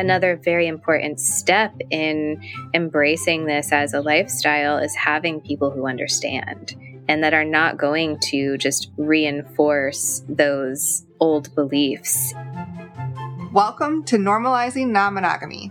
Mm-hmm. another very important step in embracing this as a lifestyle is having people who understand and that are not going to just reinforce those old beliefs. Welcome to Normalizing Non Monogamy,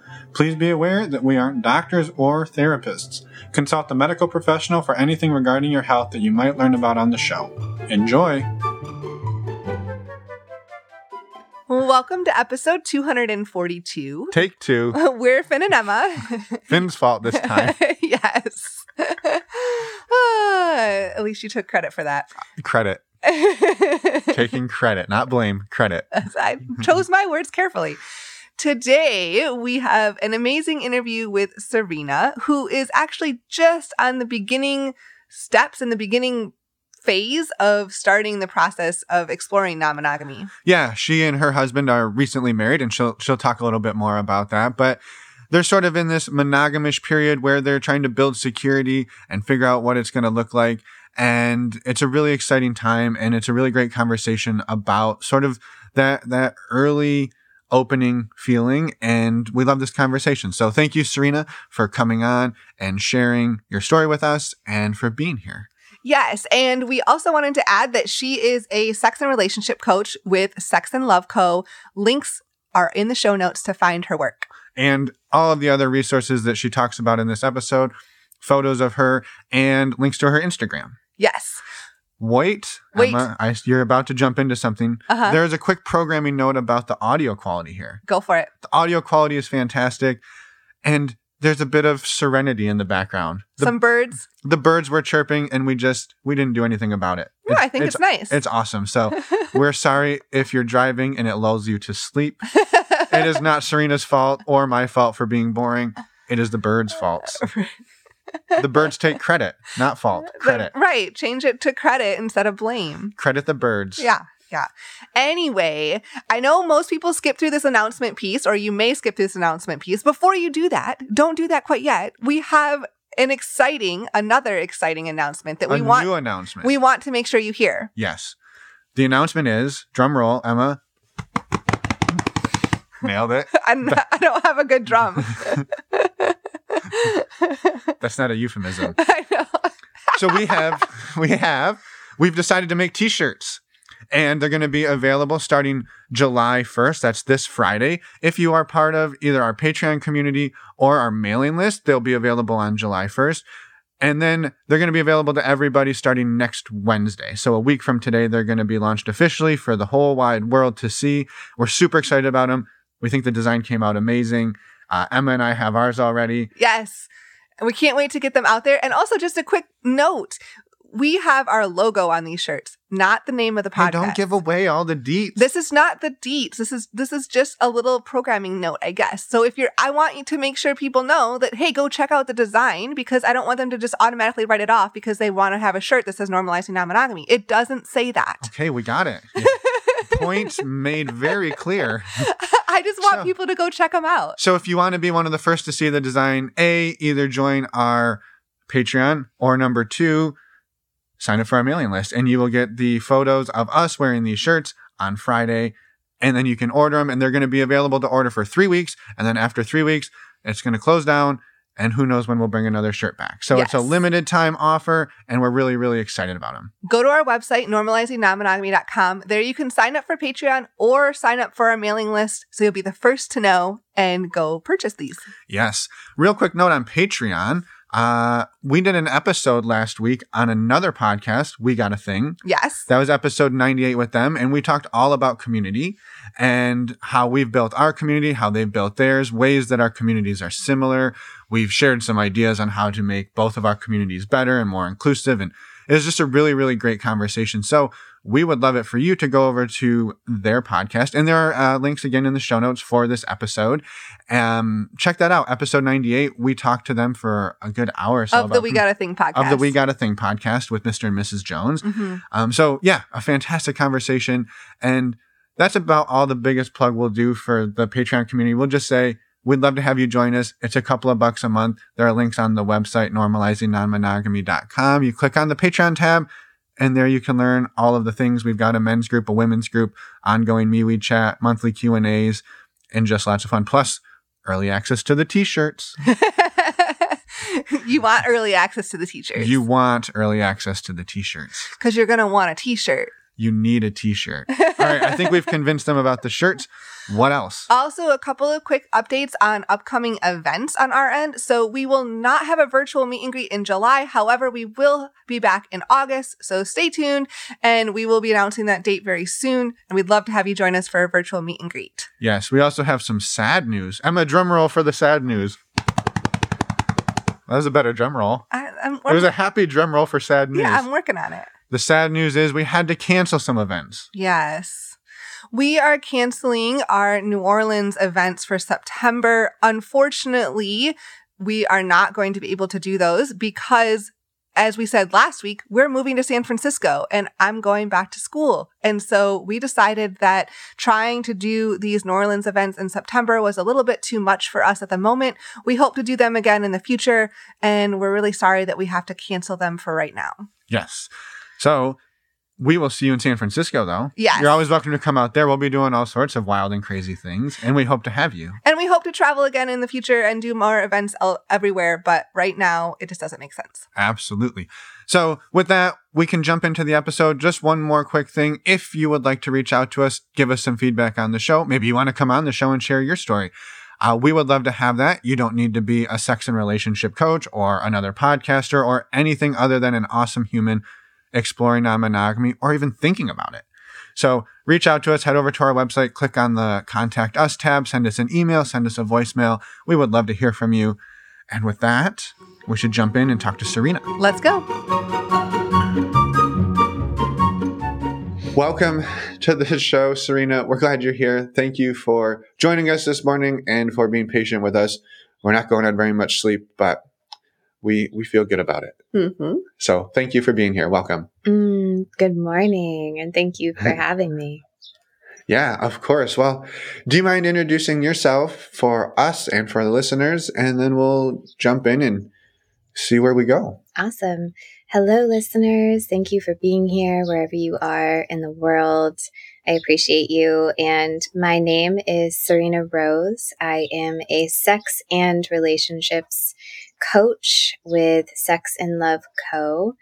Please be aware that we aren't doctors or therapists. Consult a medical professional for anything regarding your health that you might learn about on the show. Enjoy! Welcome to episode 242. Take two. We're Finn and Emma. Finn's fault this time. yes. Ah, at least you took credit for that. Credit. Taking credit, not blame, credit. I chose my words carefully. Today, we have an amazing interview with Serena, who is actually just on the beginning steps in the beginning phase of starting the process of exploring non-monogamy. Yeah, she and her husband are recently married and she'll she'll talk a little bit more about that, but they're sort of in this monogamish period where they're trying to build security and figure out what it's going to look like. And it's a really exciting time and it's a really great conversation about sort of that, that early opening feeling. And we love this conversation. So thank you, Serena, for coming on and sharing your story with us and for being here. Yes. And we also wanted to add that she is a sex and relationship coach with Sex and Love Co. Links are in the show notes to find her work and all of the other resources that she talks about in this episode, photos of her, and links to her Instagram. Yes. Wait, Wait. Emma, I, you're about to jump into something. Uh-huh. There's a quick programming note about the audio quality here. Go for it. The audio quality is fantastic, and there's a bit of serenity in the background. The, Some birds. the birds were chirping, and we just we didn't do anything about it. Yeah, I think it's, nice. It's awesome. So we're sorry if you're driving and it lulls you to sleep. it is not Serena's fault or my fault for being boring. It is the birds' fault. the birds take credit, not fault. The- Credit. right. Change it to credit instead of blame. Credit the birds. Yeah. Yeah. Anyway, I know most people skip through this announcement piece, or you may skip this announcement piece. Before you do that, don't do that quite yet. We have an exciting, another exciting announcement that A we want new announcement. we want to make sure you hear. yes. The announcement is drum roll, Emma. Nailed it. I don't have a good drum. That's not a euphemism. I know. so we have we have we've decided to make t-shirts and they're going to be available starting July 1st that's this Friday if you are part of either our Patreon community or our mailing list they'll be available on July 1st and then they're going to be available to everybody starting next Wednesday. So a week from today, they're going to be launched officially for the whole wide world to see. We're super excited about them. We think the design came out amazing. Uh, Emma and I have ours already. Yes. And we can't wait to get them out there. And also, just a quick note we have our logo on these shirts, not the name of the podcast. Hey, don't give away all the deets. This is not the deets. This is this is just a little programming note, I guess. So if you're I want you to make sure people know that hey, go check out the design because I don't want them to just automatically write it off because they want to have a shirt that says normalizing non-monogamy. It doesn't say that. Okay, we got it. Point made very clear. I just want So- people to go check them out. So if you want to be one of the first to see the design, A, either join our Patreon or number two, sign up for our mailing list and you will get the photos of us wearing these shirts on Friday. And then you can order them and they're going to be available to order for three weeks. And then after three weeks, it's going to close down and who knows when we'll bring another shirt back. So it's a limited time offer and we're really, really excited about them. Go to our website, normalizingnonmonogamy.com. There you can sign up for Patreon or sign up for our mailing list so you'll be the first to know and go purchase these. Yes. Real quick note on Patreon. Uh, we did an episode last week on another podcast, We Got a Thing. Yes. That was episode 98 with them. And we talked all about community and how we've built our community, how they've built theirs, ways that our communities are similar. We've shared some ideas on how to make both of our communities better and more inclusive. And it was just a really, really great conversation. So we would love it for you to go over to their podcast. And there are uh, links again in the show notes for this episode. Um, check that out. Episode 98, we talked to them for a good hour or so. Of the We Got a Thing podcast. Of the We Got a Thing podcast with Mr. and Mrs. Jones. Mm-hmm. Um, so, yeah, a fantastic conversation. And that's about all the biggest plug we'll do for the Patreon community. We'll just say, We'd love to have you join us. It's a couple of bucks a month. There are links on the website, normalizingnonmonogamy.com. You click on the Patreon tab, and there you can learn all of the things. We've got a men's group, a women's group, ongoing MeWe chat, monthly Q&As, and just lots of fun. Plus, early access to the t-shirts. you want early access to the t-shirts. You want early access to the t-shirts. Because you're going to want a t-shirt. You need a t-shirt. All right, I think we've convinced them about the shirts. What else? Also, a couple of quick updates on upcoming events on our end. So, we will not have a virtual meet and greet in July. However, we will be back in August. So, stay tuned and we will be announcing that date very soon. And we'd love to have you join us for a virtual meet and greet. Yes, we also have some sad news. Emma, drum roll for the sad news. That was a better drum roll. I, it was a happy drum roll for sad news. Yeah, I'm working on it. The sad news is we had to cancel some events. Yes. We are canceling our New Orleans events for September. Unfortunately, we are not going to be able to do those because as we said last week, we're moving to San Francisco and I'm going back to school. And so we decided that trying to do these New Orleans events in September was a little bit too much for us at the moment. We hope to do them again in the future. And we're really sorry that we have to cancel them for right now. Yes. So we will see you in San Francisco, though. Yes. You're always welcome to come out there. We'll be doing all sorts of wild and crazy things, and we hope to have you. And we hope to travel again in the future and do more events everywhere, but right now it just doesn't make sense. Absolutely. So, with that, we can jump into the episode. Just one more quick thing. If you would like to reach out to us, give us some feedback on the show, maybe you want to come on the show and share your story. Uh, we would love to have that. You don't need to be a sex and relationship coach or another podcaster or anything other than an awesome human exploring non monogamy, or even thinking about it. So reach out to us, head over to our website, click on the contact us tab, send us an email, send us a voicemail. We would love to hear from you. And with that, we should jump in and talk to Serena. Let's go. Welcome to the show, Serena. We're glad you're here. Thank you for joining us this morning and for being patient with us. We're not going on very much sleep, but we we feel good about it. Mm-hmm. So thank you for being here. Welcome. Mm, good morning, and thank you for having me. Yeah, of course. Well, do you mind introducing yourself for us and for the listeners, and then we'll jump in and see where we go. Awesome. Hello, listeners. Thank you for being here wherever you are in the world. I appreciate you. And my name is Serena Rose. I am a sex and relationships coach with Sex and Love Co.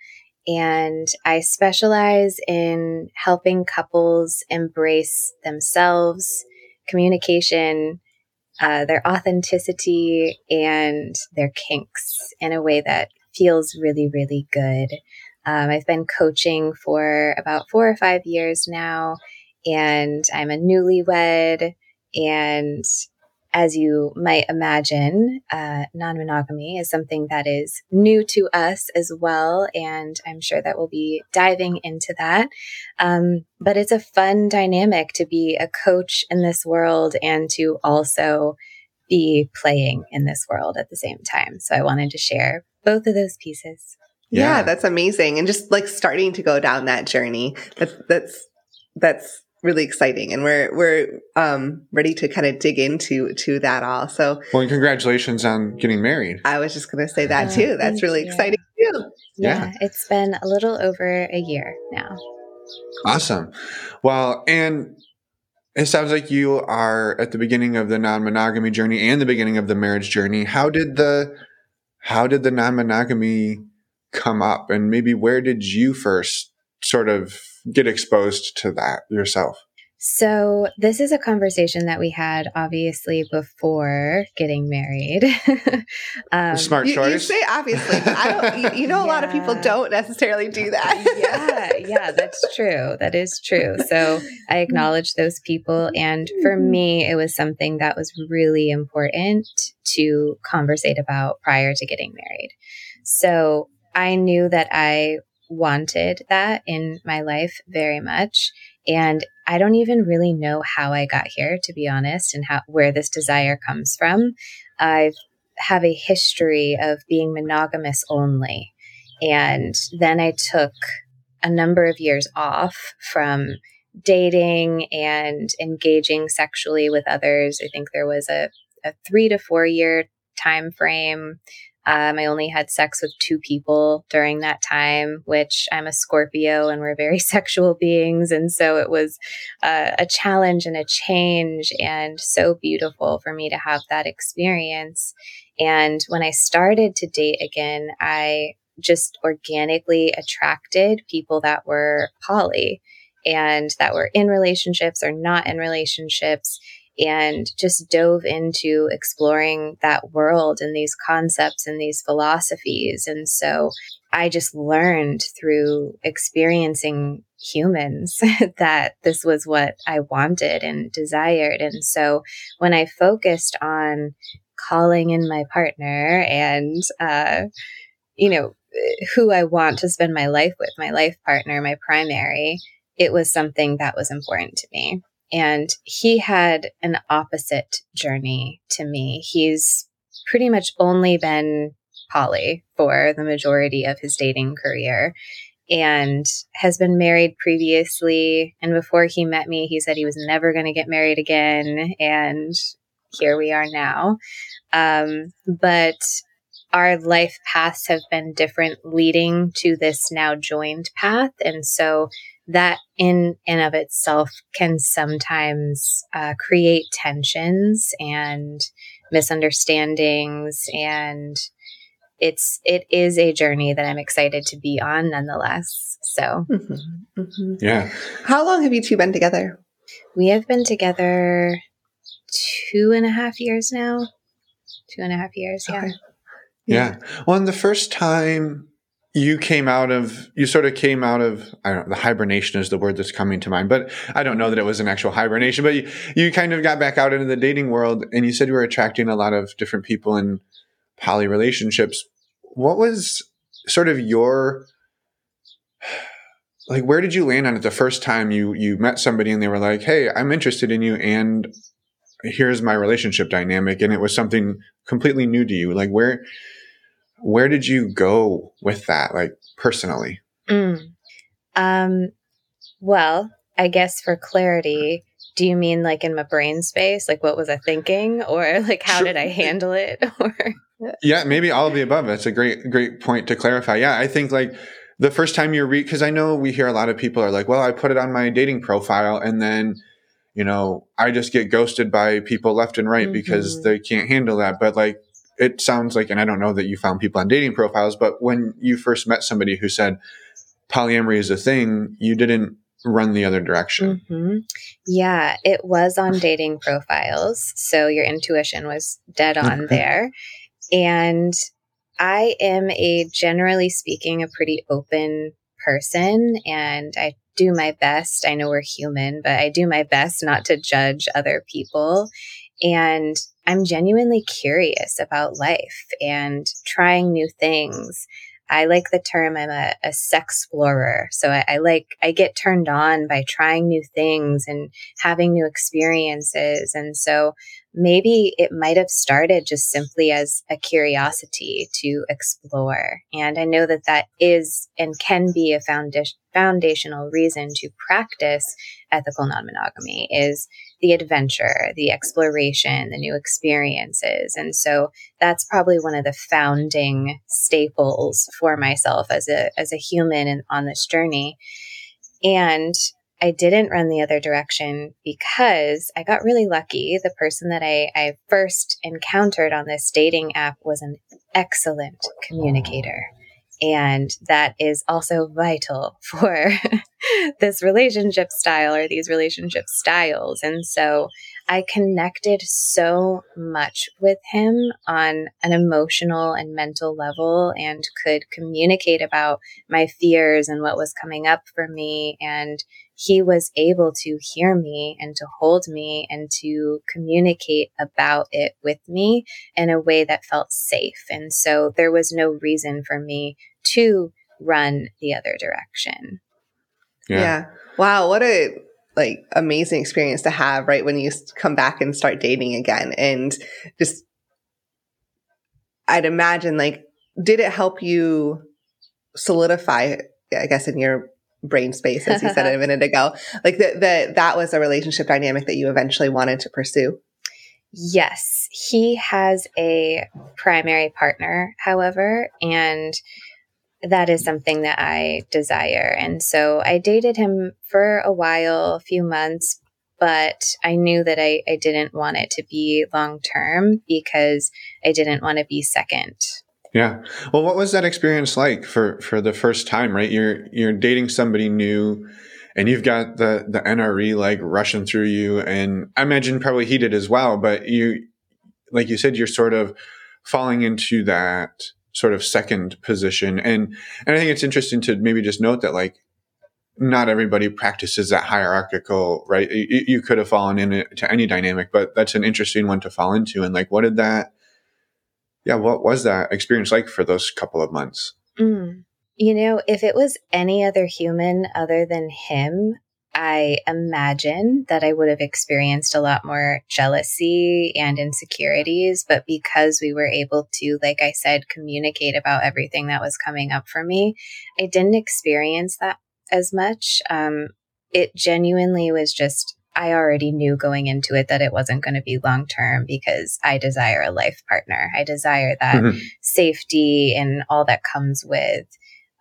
And I specialize in helping couples embrace themselves, communication, uh, their authenticity, and their kinks in a way that feels really, really good. Um, I've been coaching for about four or five years now, and I'm a newlywed and as you might imagine, uh, non monogamy is something that is new to us as well. And I'm sure that we'll be diving into that. Um, but it's a fun dynamic to be a coach in this world and to also be playing in this world at the same time. So I wanted to share both of those pieces. Yeah, yeah that's amazing. And just like starting to go down that journey. That's, that's, that's really exciting and we're we're um ready to kind of dig into to that all. So well and congratulations on getting married. I was just going to say that too. That's really you. exciting too. Yeah. yeah. it's been a little over a year now. Awesome. Well and it sounds like you are at the beginning of the non-monogamy journey and the beginning of the marriage journey. How did the how did the non-monogamy come up? And maybe where did you first sort of get exposed to that yourself? So, this is a conversation that we had obviously before getting married. um, Smart choice. You, you say obviously, I don't, you, you know, yeah. a lot of people don't necessarily do that. yeah, yeah, that's true. That is true. So, I acknowledge those people. And for mm-hmm. me, it was something that was really important to conversate about prior to getting married. So, I knew that I wanted that in my life very much. And I don't even really know how I got here, to be honest, and how where this desire comes from. I have a history of being monogamous only. And then I took a number of years off from dating and engaging sexually with others. I think there was a, a three to four year time frame. Um, I only had sex with two people during that time, which I'm a Scorpio and we're very sexual beings. And so it was uh, a challenge and a change and so beautiful for me to have that experience. And when I started to date again, I just organically attracted people that were poly and that were in relationships or not in relationships and just dove into exploring that world and these concepts and these philosophies. And so I just learned through experiencing humans that this was what I wanted and desired. And so when I focused on calling in my partner and, uh, you know, who I want to spend my life with, my life partner, my primary, it was something that was important to me. And he had an opposite journey to me. He's pretty much only been poly for the majority of his dating career and has been married previously. And before he met me, he said he was never going to get married again. And here we are now. Um, but our life paths have been different leading to this now joined path. And so that in and of itself can sometimes uh, create tensions and misunderstandings and it's it is a journey that i'm excited to be on nonetheless. So mm-hmm. Mm-hmm. yeah. How long have you two been together? We have been together two and a half years now. Two and a half years yeah. Okay. yeah. Well and the first time you came out of you sort of came out of I don't know the hibernation is the word that's coming to mind, but I don't know that it was an actual hibernation. But you, you kind of got back out into the dating world, and you said you were attracting a lot of different people in poly relationships. What was sort of your like where did you land on it the first time you you met somebody and they were like, "Hey, I'm interested in you and here's my relationship dynamic," and it was something completely new to you. Like where where did you go with that, like personally? Mm. Um, well, I guess for clarity, do you mean like in my brain space? Like what was I thinking? Or like how did I handle it? or Yeah, maybe all of the above. That's a great, great point to clarify. Yeah, I think like the first time you read, because I know we hear a lot of people are like, well, I put it on my dating profile and then, you know, I just get ghosted by people left and right mm-hmm. because they can't handle that. But like it sounds like, and I don't know that you found people on dating profiles, but when you first met somebody who said polyamory is a thing, you didn't run the other direction. Mm-hmm. Yeah, it was on dating profiles. So your intuition was dead on there. And I am a generally speaking, a pretty open person and I do my best. I know we're human, but I do my best not to judge other people. And I'm genuinely curious about life and trying new things. I like the term I'm a, a sex explorer. So I, I, like, I get turned on by trying new things and having new experiences. And so maybe it might have started just simply as a curiosity to explore. And I know that that is and can be a foundation, foundational reason to practice ethical non-monogamy is the adventure, the exploration, the new experiences. And so that's probably one of the founding staples for myself as a as a human and on this journey. And I didn't run the other direction because I got really lucky. The person that I, I first encountered on this dating app was an excellent communicator. And that is also vital for this relationship style or these relationship styles. And so I connected so much with him on an emotional and mental level and could communicate about my fears and what was coming up for me. And he was able to hear me and to hold me and to communicate about it with me in a way that felt safe. And so there was no reason for me to run the other direction. Yeah. yeah. Wow. What a like amazing experience to have right when you come back and start dating again and just I'd imagine like did it help you solidify I guess in your brain space as you said a minute ago like that that that was a relationship dynamic that you eventually wanted to pursue Yes, he has a primary partner, however, and that is something that I desire. And so I dated him for a while, a few months, but I knew that I, I didn't want it to be long term because I didn't want to be second. Yeah. Well, what was that experience like for for the first time, right? You're you're dating somebody new and you've got the the NRE like rushing through you and I imagine probably he did as well, but you like you said you're sort of falling into that sort of second position and and I think it's interesting to maybe just note that like not everybody practices that hierarchical, right? You, you could have fallen into any dynamic, but that's an interesting one to fall into. And like, what did that, yeah, what was that experience like for those couple of months? Mm. You know, if it was any other human other than him, I imagine that I would have experienced a lot more jealousy and insecurities. But because we were able to, like I said, communicate about everything that was coming up for me, I didn't experience that as much. Um, it genuinely was just, I already knew going into it that it wasn't going to be long term because I desire a life partner. I desire that mm-hmm. safety and all that comes with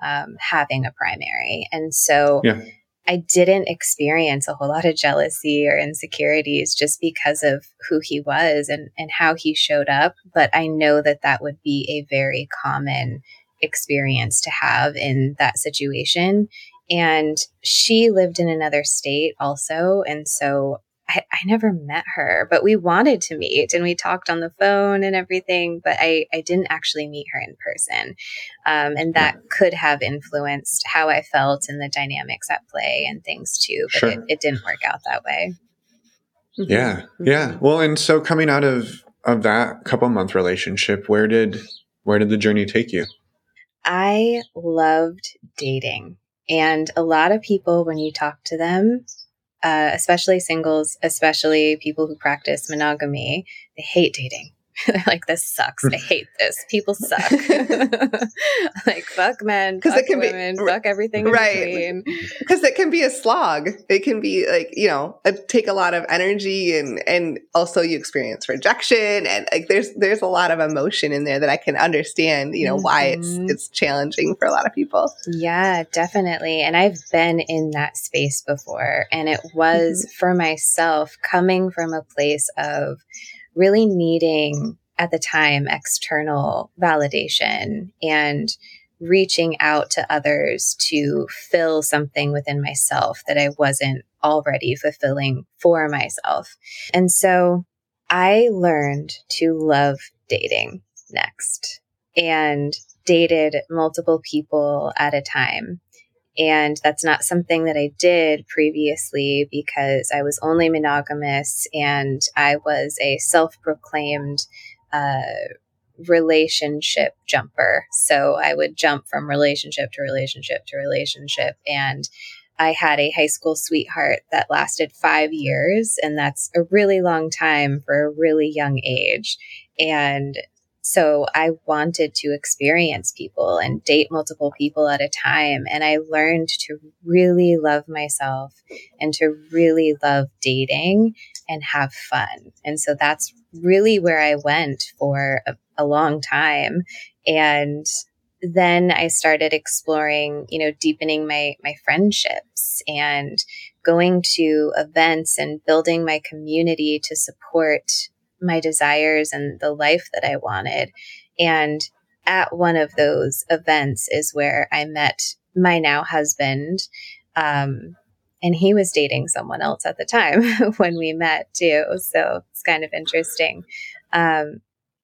um, having a primary. And so yeah. I didn't experience a whole lot of jealousy or insecurities just because of who he was and, and how he showed up. But I know that that would be a very common experience to have in that situation. And she lived in another state also. And so I, I, never met her, but we wanted to meet and we talked on the phone and everything, but I, I didn't actually meet her in person. Um, and that yeah. could have influenced how I felt and the dynamics at play and things too, but sure. it, it, didn't work out that way. Mm-hmm. Yeah. Yeah. Well, and so coming out of, of that couple month relationship, where did, where did the journey take you? I loved dating. And a lot of people, when you talk to them, uh, especially singles, especially people who practice monogamy, they hate dating. They're like, this sucks. I hate this. People suck. like, fuck men, fuck it can women, be, fuck everything right. Because it can be a slog. It can be like, you know, take a lot of energy and, and also you experience rejection. And like, there's, there's a lot of emotion in there that I can understand, you know, mm-hmm. why it's, mm-hmm. it's challenging for a lot of people. Yeah, definitely. And I've been in that space before. And it was mm-hmm. for myself coming from a place of, really needing at the time external validation and reaching out to others to fill something within myself that I wasn't already fulfilling for myself. And so I learned to love dating next and dated multiple people at a time. And that's not something that I did previously because I was only monogamous and I was a self proclaimed uh, relationship jumper. So I would jump from relationship to relationship to relationship. And I had a high school sweetheart that lasted five years, and that's a really long time for a really young age. And so I wanted to experience people and date multiple people at a time. And I learned to really love myself and to really love dating and have fun. And so that's really where I went for a, a long time. And then I started exploring, you know, deepening my my friendships and going to events and building my community to support my desires and the life that I wanted. And at one of those events is where I met my now husband. Um, and he was dating someone else at the time when we met too. So it's kind of interesting. Um,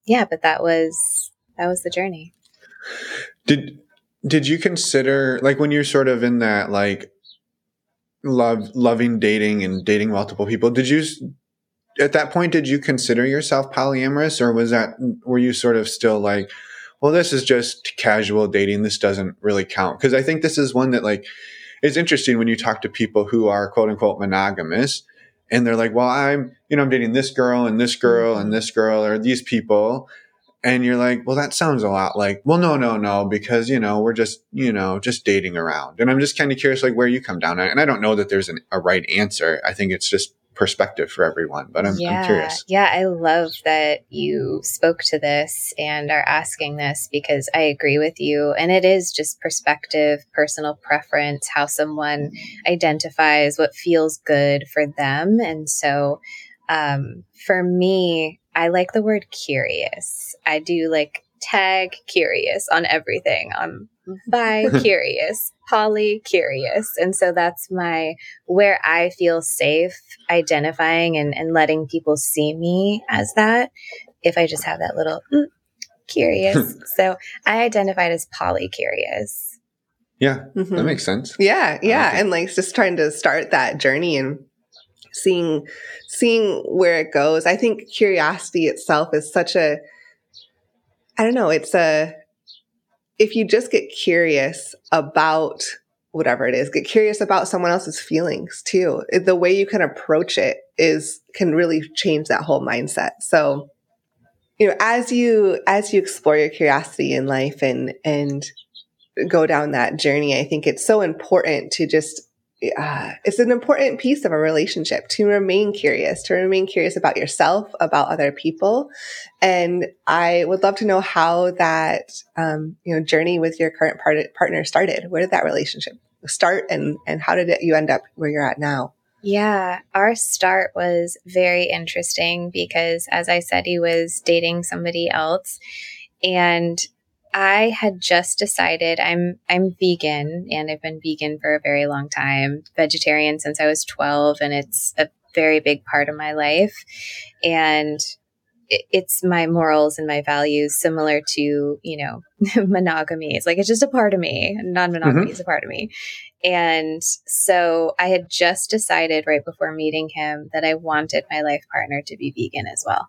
yeah, but that was that was the journey. Did did you consider like when you're sort of in that like love loving dating and dating multiple people? Did you at that point did you consider yourself polyamorous or was that were you sort of still like well, this is just casual dating. This doesn't really count. Because I think this is one that, like, is interesting when you talk to people who are quote unquote monogamous and they're like, well, I'm, you know, I'm dating this girl and this girl and this girl or these people. And you're like, well, that sounds a lot like, well, no, no, no, because, you know, we're just, you know, just dating around. And I'm just kind of curious, like, where you come down. And I don't know that there's an, a right answer. I think it's just perspective for everyone, but I'm, yeah, I'm curious. Yeah, I love that you spoke to this and are asking this because I agree with you. And it is just perspective, personal preference, how someone identifies what feels good for them. And so um, for me, I like the word curious. I do like tag curious on everything. I'm bi curious, poly curious. And so that's my where I feel safe identifying and, and letting people see me as that. If I just have that little mm, curious. so I identified as poly curious. Yeah, mm-hmm. that makes sense. Yeah, yeah. Like and like just trying to start that journey and seeing seeing where it goes. I think curiosity itself is such a I don't know, it's a if you just get curious about whatever it is, get curious about someone else's feelings too. The way you can approach it is can really change that whole mindset. So, you know, as you as you explore your curiosity in life and and go down that journey, I think it's so important to just uh, it's an important piece of a relationship to remain curious, to remain curious about yourself, about other people. And I would love to know how that, um, you know, journey with your current part- partner started. Where did that relationship start and, and how did it, you end up where you're at now? Yeah, our start was very interesting because, as I said, he was dating somebody else. And I had just decided I'm I'm vegan and I've been vegan for a very long time, vegetarian since I was 12 and it's a very big part of my life and it's my morals and my values similar to, you know, monogamy. It's like it's just a part of me. Non-monogamy mm-hmm. is a part of me. And so I had just decided right before meeting him that I wanted my life partner to be vegan as well.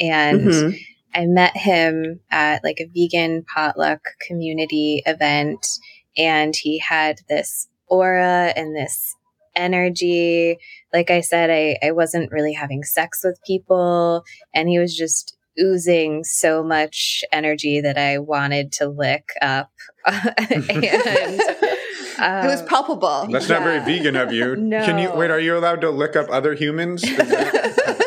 And mm-hmm. I met him at like a vegan potluck community event, and he had this aura and this energy. Like I said, I, I wasn't really having sex with people, and he was just oozing so much energy that I wanted to lick up. and um, it was palpable. That's yeah. not very vegan of you. No. Can you wait? Are you allowed to lick up other humans?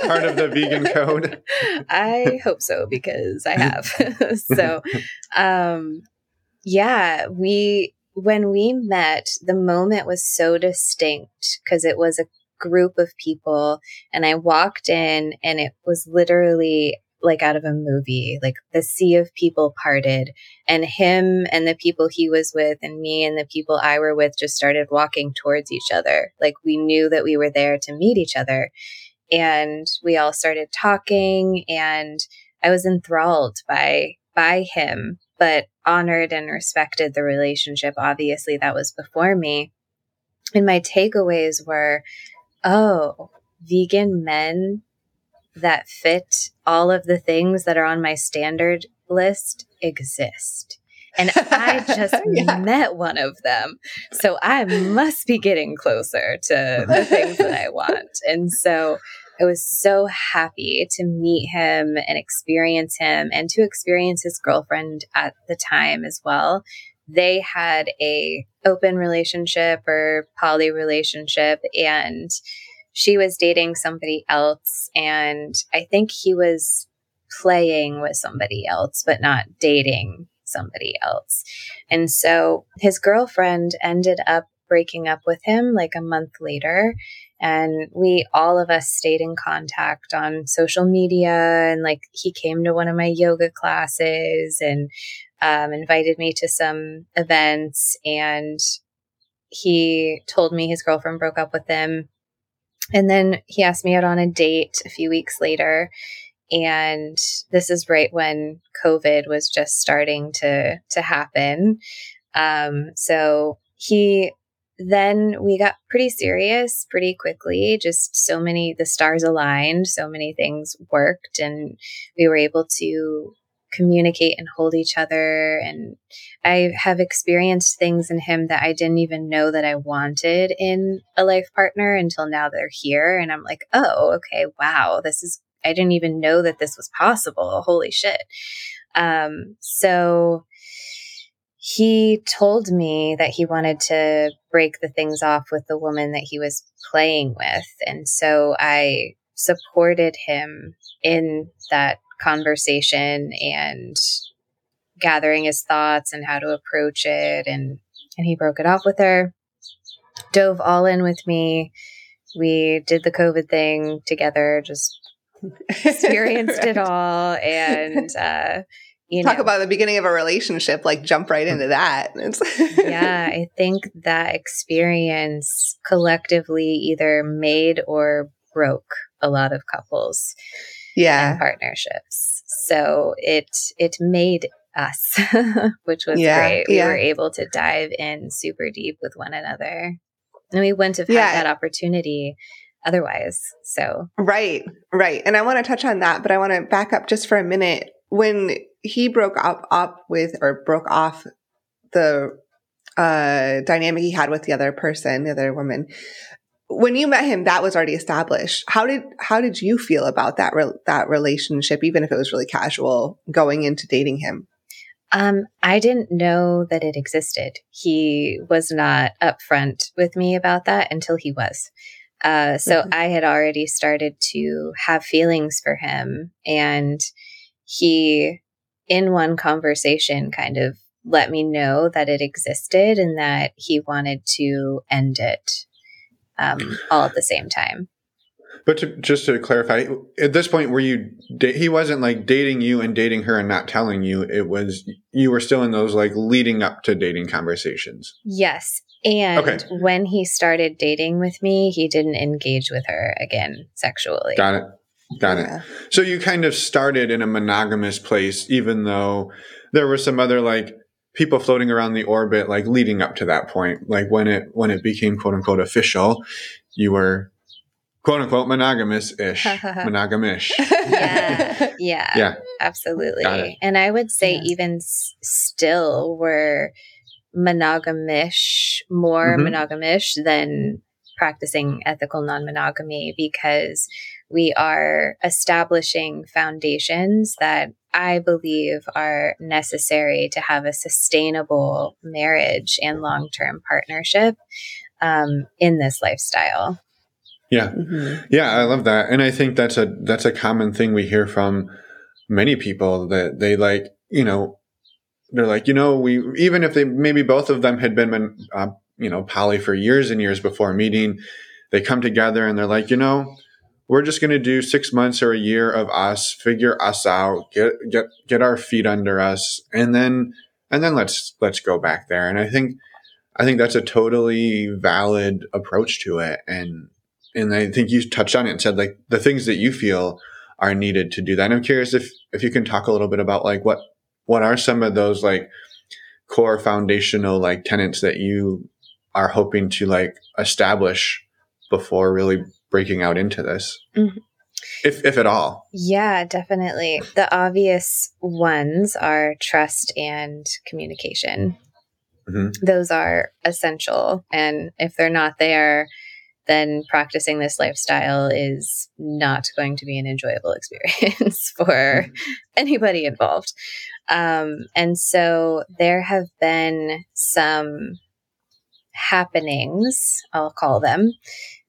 part of the vegan code? I hope so because I have. so, um, yeah, we when we met, the moment was so distinct because it was a group of people, and I walked in, and it was literally like out of a movie. Like the sea of people parted, and him and the people he was with, and me and the people I were with just started walking towards each other. Like we knew that we were there to meet each other. And we all started talking, and I was enthralled by by him, but honored and respected the relationship. Obviously, that was before me. And my takeaways were, oh, vegan men that fit all of the things that are on my standard list exist. And I just yeah. met one of them. So I must be getting closer to the things that I want. And so I was so happy to meet him and experience him and to experience his girlfriend at the time as well. They had a open relationship or poly relationship and she was dating somebody else and I think he was playing with somebody else but not dating somebody else. And so his girlfriend ended up breaking up with him like a month later and we all of us stayed in contact on social media and like he came to one of my yoga classes and um, invited me to some events and he told me his girlfriend broke up with him and then he asked me out on a date a few weeks later. And this is right when COVID was just starting to, to happen. Um, so he, then we got pretty serious pretty quickly. Just so many, the stars aligned, so many things worked, and we were able to communicate and hold each other. And I have experienced things in him that I didn't even know that I wanted in a life partner until now they're here. And I'm like, oh, okay, wow, this is, I didn't even know that this was possible. Holy shit. Um, so he told me that he wanted to break the things off with the woman that he was playing with. And so I supported him in that conversation and gathering his thoughts and how to approach it and and he broke it off with her dove all in with me. We did the covid thing together just experienced right. it all and uh you talk know, about the beginning of a relationship like jump right into that. Yeah i think that experience collectively either made or broke a lot of couples yeah. and partnerships. So it it made us which was yeah, great. We yeah. were able to dive in super deep with one another. And we wouldn't have had yeah. that opportunity otherwise. So right right. And i want to touch on that but i want to back up just for a minute. When he broke up up with or broke off the uh dynamic he had with the other person the other woman when you met him that was already established how did how did you feel about that re- that relationship even if it was really casual going into dating him um, I didn't know that it existed. He was not upfront with me about that until he was. Uh, so mm-hmm. I had already started to have feelings for him. And he, in one conversation, kind of let me know that it existed and that he wanted to end it um, all at the same time. But to, just to clarify, at this point, were you? He wasn't like dating you and dating her and not telling you. It was you were still in those like leading up to dating conversations. Yes, and okay. when he started dating with me, he didn't engage with her again sexually. Got it. Got yeah. it. So you kind of started in a monogamous place, even though there were some other like people floating around the orbit, like leading up to that point. Like when it when it became quote unquote official, you were quote unquote monogamous ish, monogamish. yeah, yeah, yeah, absolutely. And I would say even s- still we're monogamish, more mm-hmm. monogamish than practicing ethical non-monogamy because we are establishing foundations that I believe are necessary to have a sustainable marriage and long-term partnership um, in this lifestyle. Yeah. Mm-hmm. Yeah, I love that. And I think that's a that's a common thing we hear from many people that they like, you know, they're like, you know, we even if they maybe both of them had been uh, you know, poly for years and years before meeting, they come together and they're like, you know, we're just going to do 6 months or a year of us, figure us out, get get get our feet under us and then and then let's let's go back there. And I think I think that's a totally valid approach to it and and I think you touched on it and said like the things that you feel are needed to do that. And I'm curious if if you can talk a little bit about like what what are some of those like core foundational like tenants that you are hoping to like establish before really breaking out into this. Mm-hmm. If, if at all. Yeah, definitely. The obvious ones are trust and communication. Mm-hmm. Those are essential. And if they're not there, then practicing this lifestyle is not going to be an enjoyable experience for mm-hmm. anybody involved. Um, and so there have been some happenings, I'll call them,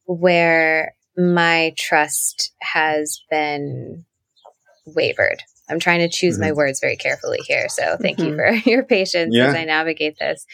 where my trust has been wavered. I'm trying to choose mm-hmm. my words very carefully here. So thank mm-hmm. you for your patience yeah. as I navigate this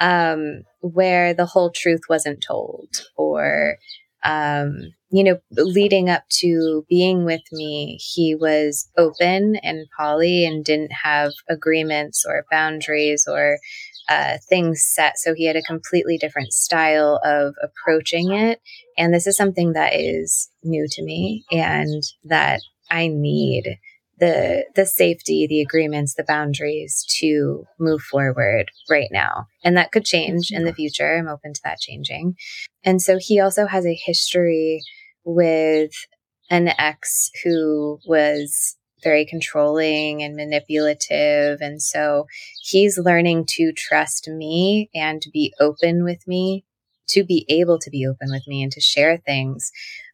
um, where the whole truth wasn't told or um, you know, leading up to being with me, he was open and poly and didn't have agreements or boundaries or uh, things set. So he had a completely different style of approaching it. And this is something that is new to me and that I need the the safety, the agreements, the boundaries to move forward right now. And that could change in the future. I'm open to that changing. And so he also has a history with an ex who was very controlling and manipulative. And so he's learning to trust me and be open with me, to be able to be open with me and to share things,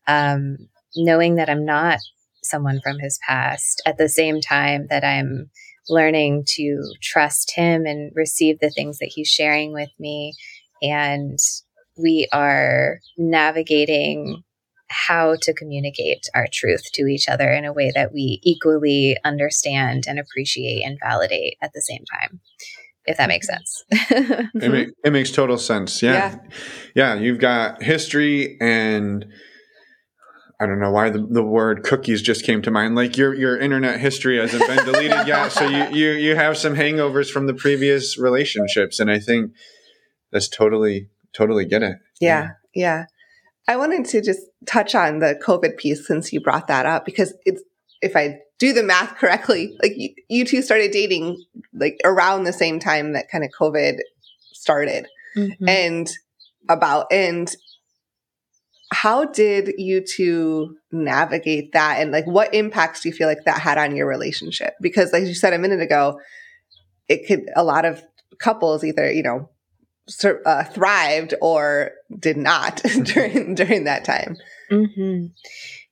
um, knowing that I'm not someone from his past at the same time that I'm learning to trust him and receive the things that he's sharing with me. And we are navigating how to communicate our truth to each other in a way that we equally understand and appreciate and validate at the same time if that makes sense mm-hmm. it, make, it, makes total sense yeah. yeah yeah you've got history and I don't know why the, the word cookies just came to mind. Like your your internet history hasn't been deleted yet, so you, you you have some hangovers from the previous relationships, and I think that's totally totally get it. Yeah, yeah. I wanted to just touch on the COVID piece since you brought that up because it's if I do the math correctly, like you, you two started dating like around the same time that kind of COVID started, mm-hmm. and about and how did you two navigate that and like what impacts do you feel like that had on your relationship because like you said a minute ago it could a lot of couples either you know uh, thrived or did not during during that time mm-hmm.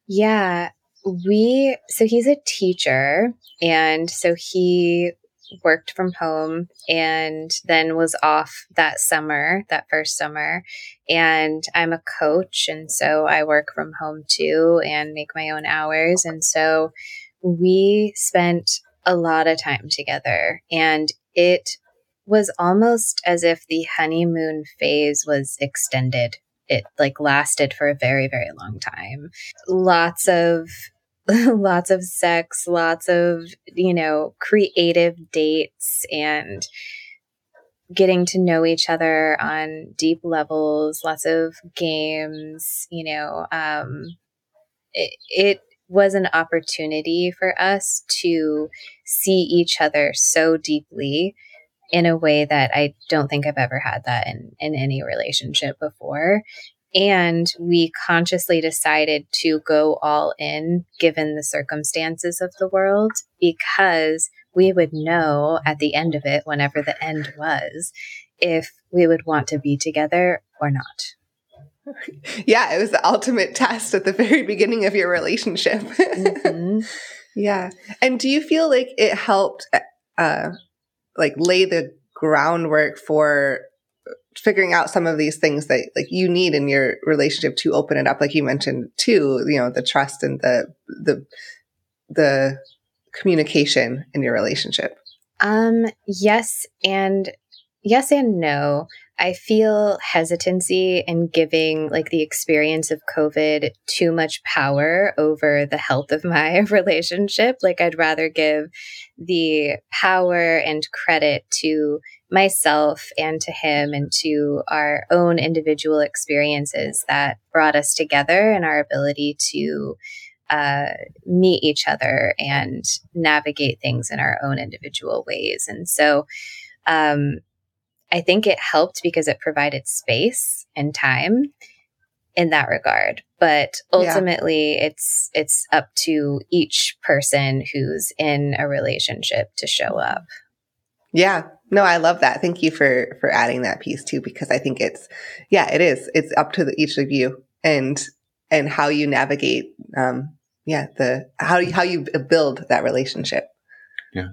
yeah we so he's a teacher and so he worked from home and then was off that summer, that first summer. And I'm a coach. And so I work from home too and make my own hours. And so we spent a lot of time together. And it was almost as if the honeymoon phase was extended. It like lasted for a very, very long time. Lots of lots of sex, lots of, you know, creative dates and getting to know each other on deep levels, lots of games, you know, um, it, it was an opportunity for us to see each other so deeply in a way that I don't think I've ever had that in, in any relationship before. And we consciously decided to go all in given the circumstances of the world because we would know at the end of it, whenever the end was, if we would want to be together or not. Yeah, it was the ultimate test at the very beginning of your relationship. mm-hmm. Yeah. And do you feel like it helped uh like lay the groundwork for figuring out some of these things that like you need in your relationship to open it up like you mentioned too you know the trust and the the the communication in your relationship. Um yes and yes and no I feel hesitancy in giving like the experience of COVID too much power over the health of my relationship. Like I'd rather give the power and credit to myself and to him and to our own individual experiences that brought us together and our ability to uh, meet each other and navigate things in our own individual ways. And so, um, I think it helped because it provided space and time in that regard. But ultimately yeah. it's it's up to each person who's in a relationship to show up. Yeah. No, I love that. Thank you for for adding that piece too because I think it's yeah, it is. It's up to the, each of you and and how you navigate um yeah, the how how you build that relationship. Yeah.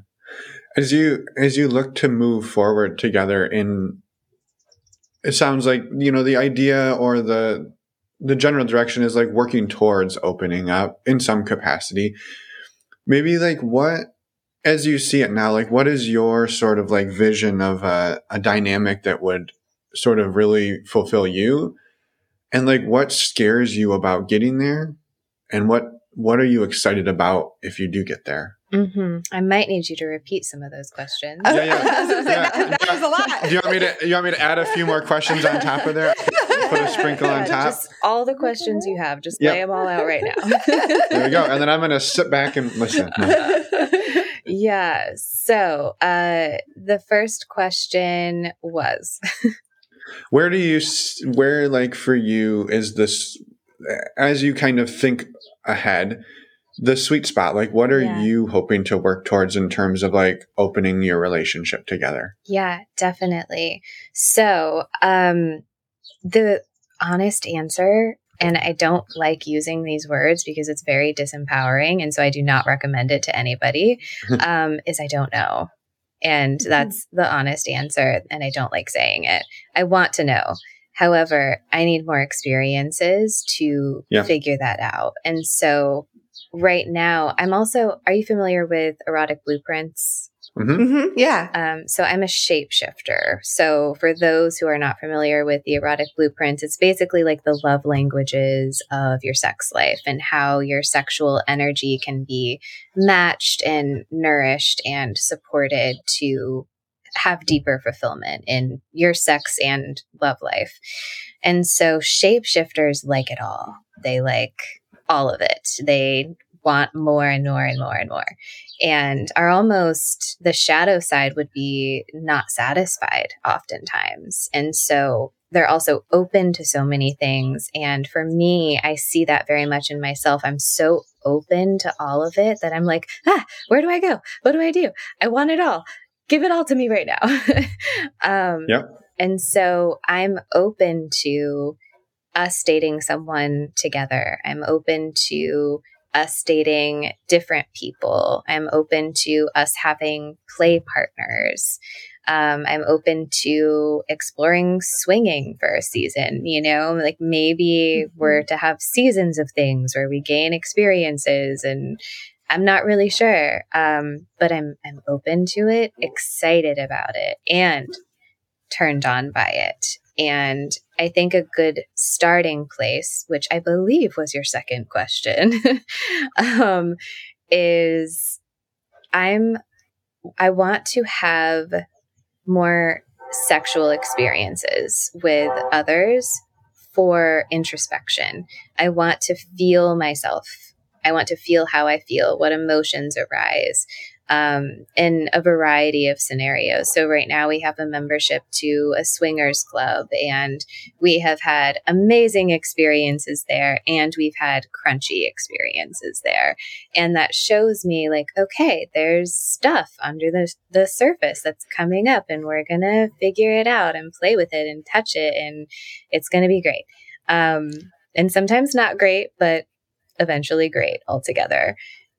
As you as you look to move forward together in it sounds like, you know, the idea or the the general direction is like working towards opening up in some capacity. Maybe like what as you see it now, like what is your sort of like vision of a, a dynamic that would sort of really fulfill you? And like what scares you about getting there? And what what are you excited about if you do get there? Mm-hmm. I might need you to repeat some of those questions. Yeah, yeah. yeah. That, that, was a lot. Do you want me to? You want me to add a few more questions on top of there? Put a sprinkle on top. Just all the questions you have. Just yep. lay them all out right now. there we go. And then I'm going to sit back and listen. Yeah. So uh, the first question was Where do you, where like for you is this, as you kind of think ahead, the sweet spot? Like, what are Yeah. you hoping to work towards in terms of like opening your relationship together? Yeah, definitely. So, um, the honest answer, and I don't like using these words because it's very disempowering, and so I do not recommend it to anybody, um, is I don't know. And that's the honest answer, and I don't like saying it. I want to know. However, I need more experiences to Yeah. figure that out. And so, right now, I'm also, are you familiar with erotic blueprints? hmm hmm Yeah. Um, so I'm a shapeshifter. So for those who are not familiar with the erotic blueprints, it's basically like the love languages of your sex life and how your sexual energy can be matched and nourished and supported to have deeper fulfillment in your sex and love life. And so shapeshifters like it all. They like all of it. They want more and more and more and more and are almost the shadow side would be not satisfied oftentimes. And so they're also open to so many things. And for me, I see that very much in myself. I'm so open to all of it that I'm like, ah, where do I go? What do I do? I want it all. Give it all to me right now. um, Yep. And so I'm open to us dating someone together. I'm open to us dating different people. I'm open to us having play partners. Um, I'm open to exploring swinging for a season, you know, like maybe Mhm. we're to have seasons of things where we gain experiences and I'm not really sure. Um, but I'm, I'm open to it, excited about it and turned on by it. And I think a good starting place, which I believe was your second question, um, is I'm I want to have more sexual experiences with others for introspection. I want to feel myself. I want to feel how I feel, what emotions arise um, in a variety of scenarios. So, right now we have a membership to a swingers club, and we have had amazing experiences there, and we've had crunchy experiences there. And that shows me, like, okay, there's stuff under the, the surface that's coming up, and we're going to figure it out and play with it and touch it, and it's going to be great. Um, and sometimes not great, but eventually great altogether.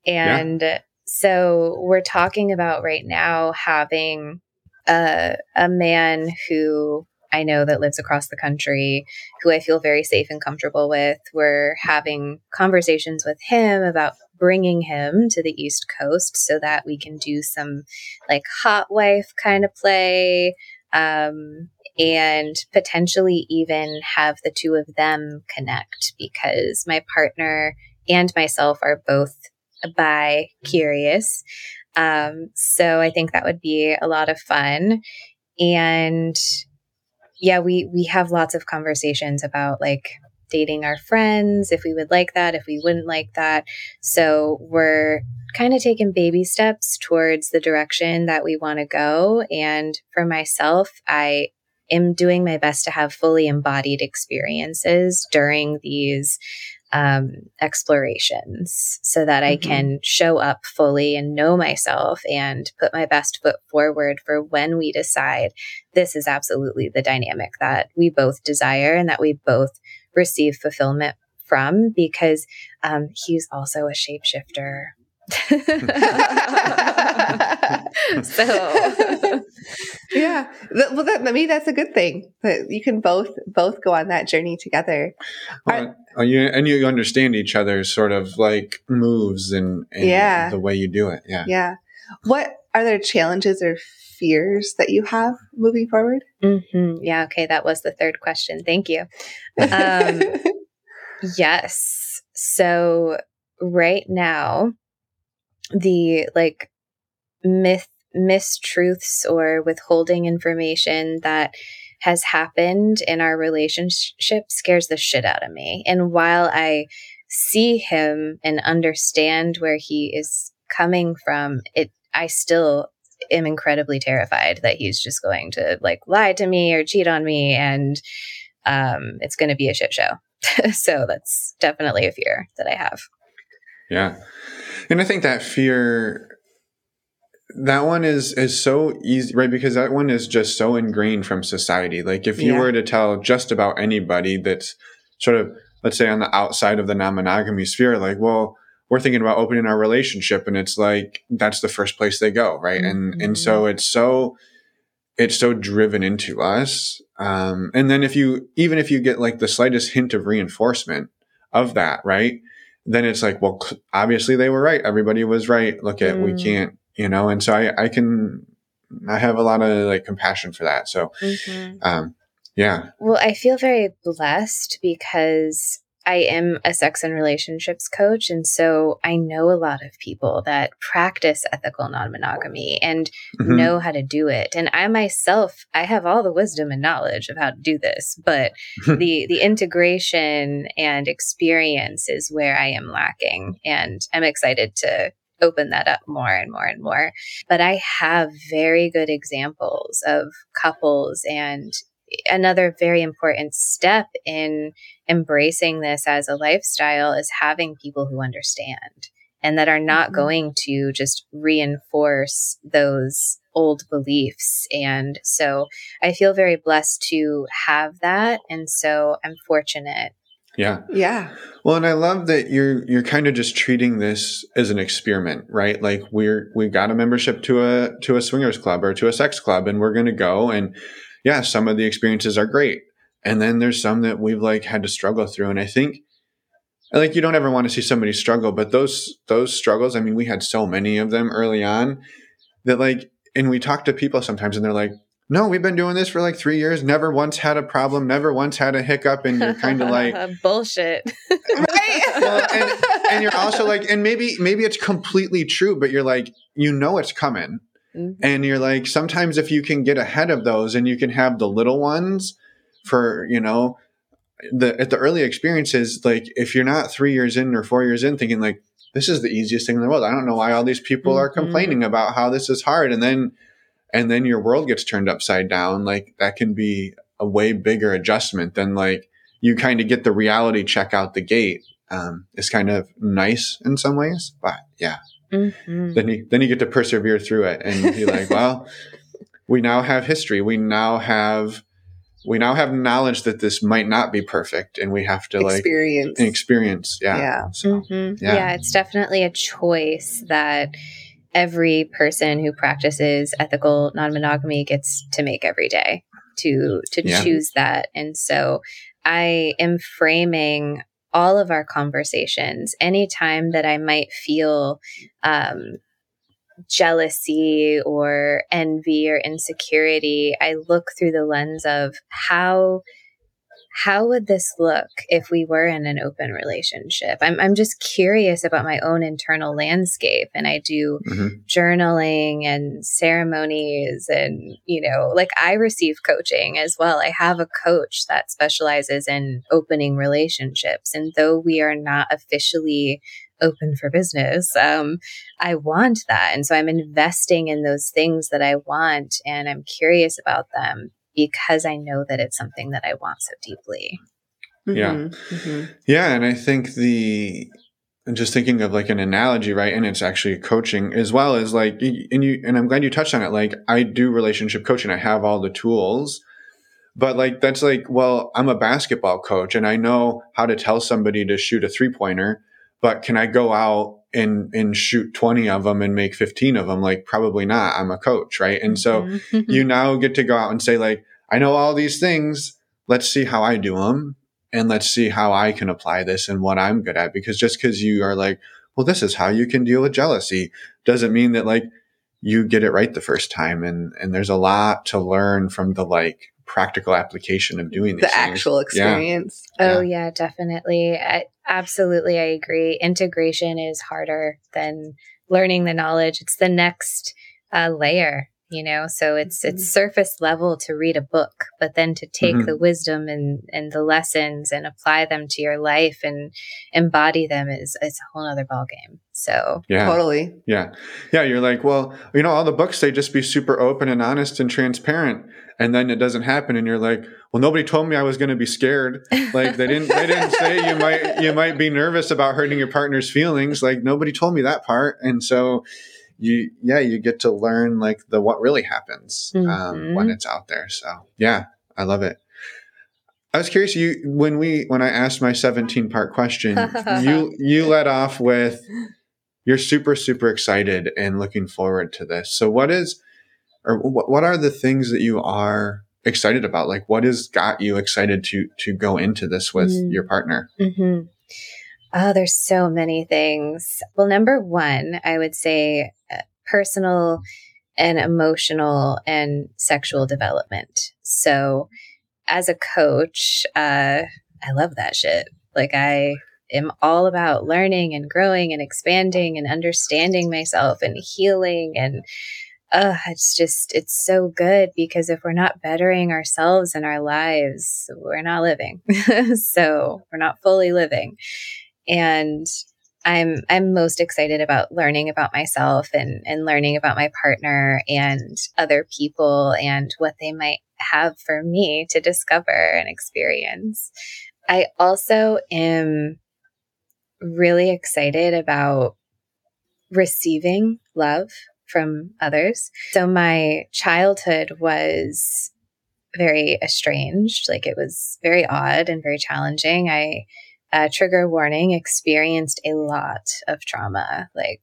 And so we're talking about right now having a, a man who I know that lives across the country, who I feel very safe and comfortable with. We're having conversations with him about bringing him to the East Coast so that we can do some like hot wife kind of play. Um, and potentially even have the two of them connect because my partner and myself are both bi curious. Um, so I think that would be a lot of fun. And yeah, we we have lots of conversations about like dating our friends, if we would like that, if we wouldn't like that. So we're kind of taking baby steps towards the direction that we want to go. And for myself, I am doing my best to have fully embodied experiences during these um, explorations so that I Mhm. can show up fully and know myself and put my best foot forward for when we decide this is absolutely the dynamic that we both desire and that we both receive fulfillment from because um, he's also a shapeshifter. so yeah. Th- Well, that, maybe that's a good thing that you can both both go on that journey together. Well, uh, you, and you understand each other's sort of like moves and, and Yeah. the way you do it. Yeah. Yeah. What are there challenges or fears that you have moving forward? Mhm. yeah, okay, that was the third question. Thank you. Um, Yes. So right now, the like myth mistruths or withholding information that has happened in our relationship scares the shit out of me. And while I see him and understand where he is coming from, it I still am incredibly terrified that he's just going to like lie to me or cheat on me and um, it's going to be a shit show. so that's definitely a fear that I have. Yeah. And I think that fear that one is is so easy right? Because that one is just so ingrained from society. Like if you Yeah. were to tell just about anybody that's sort of let's say on the outside of the non-monogamy sphere like well we're thinking about opening our relationship and it's like that's the first place they go right? And and so it's so it's so driven into us. Um and then if you even if you get like the slightest hint of reinforcement of that right? Then it's like well obviously they were right. Everybody was right. Look at we Mm. can't you know and so i i can i have a lot of like compassion for that so Mhm. um yeah Well, I feel very blessed because I am a sex and relationships coach. And so I know a lot of people that practice ethical non monogamy and Mhm. know how to do it. And I myself, I have all the wisdom and knowledge of how to do this, but the the integration and experience is where I am lacking. And I'm excited to open that up more and more and more. But I have very good examples of couples and another very important step in embracing this as a lifestyle is having people who understand and that are not Mhm. going to just reinforce those old beliefs. And so I feel very blessed to have that. And so I'm fortunate. Yeah Yeah. Well, and I love that you're you're kind of just treating this as an experiment, right? Like we're we got a membership to a to a swingers club or to a sex club, and we're going to go. And yeah, some of the experiences are great, and then there's some that we've like had to struggle through. And I think like you don't ever want to see somebody struggle, but those those struggles. I mean, we had so many of them early on that like, and we talk to people sometimes, and they're like. No, we've been doing this for like three years. Never once had a problem. Never once had a hiccup. And you're kind of like, bullshit. Right. well, and, and you're also like, and maybe maybe it's completely true, but you're like, you know it's coming, Mhm. and you're like, sometimes if you can get ahead of those, and you can have the little ones for you know the at the early experiences, like if you're not three years in or four years in, thinking like this is the easiest thing in the world. I don't know why all these people are Mhm. complaining about how this is hard, and then and then your world gets turned upside down. Like that can be a way bigger adjustment than like you kind of get the reality check out the gate um, is kind of nice in some ways. But yeah, Mhm. then you then you get to persevere through it and be like, well, we now have history. We now have we now have knowledge that this might not be perfect, and we have to like Experience. experience. Yeah. Yeah. So, Mhm. Yeah. Yeah. it's definitely a choice that every person who practices ethical non-monogamy gets to make every day to to Yeah. choose that. And so I am framing all of our conversations anytime that I might feel um, jealousy or envy or insecurity, I look through the lens of how how would this look if we were in an open relationship? I'm I'm just curious about my own internal landscape and I do mhm. journaling and ceremonies and you know like i receive coaching as well i have a coach that specializes in opening relationships and though we are not officially open for business um, i want that and so i'm investing in those things that i want and i'm curious about them because i know that it's something that i want so deeply Yeah. Mhm. Mhm. Yeah, and I think the and just thinking of like an analogy, right? And it's actually coaching as well as like and you and I'm glad you touched on it. Like I do relationship coaching. I have all the tools. But like that's like, well, I'm a basketball coach and I know how to tell somebody to shoot a three-pointer, but can I go out and and shoot 20 of them and make 15 of them? Like probably not. I'm a coach, right? And so Mhm. you now get to go out and say like i know all these things let's see how i do them and let's see how i can apply this and what i'm good at because just because you are like well this is how you can deal with jealousy doesn't mean that like you get it right the first time and and there's a lot to learn from the like practical application of doing these The things. actual experience. Oh yeah, definitely. I, absolutely, I agree. Integration is harder than learning the knowledge. It's the next uh, layer you know so it's mm-hmm. it's surface level to read a book but then to take mm-hmm. the wisdom and and the lessons and apply them to your life and embody them is it's a whole other ball game so yeah totally yeah yeah you're like well you know all the books they just be super open and honest and transparent and then it doesn't happen and you're like well nobody told me i was going to be scared. Like they didn't they didn't say you might you might be nervous about hurting your partner's feelings. Like nobody told me that part. And so you yeah you get to learn like the what really happens um, mm-hmm. when it's out there. So yeah i love it. I was curious you when we when i asked my 17 part question you you led off with you're super super excited and looking forward to this. So what is or what, what are the things that you are excited about like what has got you excited to to go into this with mm-hmm. your partner mm-hmm. Oh, there's so many things. Well, number one, I would say uh, personal and emotional and sexual development. So, as a coach, uh, I love that shit. Like, I am all about learning and growing and expanding and understanding myself and healing. And uh, it's just, it's so good because if we're not bettering ourselves and our lives, we're not living. so, we're not fully living and I'm I'm most excited about learning about myself and and learning about my partner and other people and what they might have for me to discover and experience. I also am really excited about receiving love from others. So my childhood was very estranged, like it was very odd and very challenging. I uh, trigger warning, experienced a lot of trauma. Like,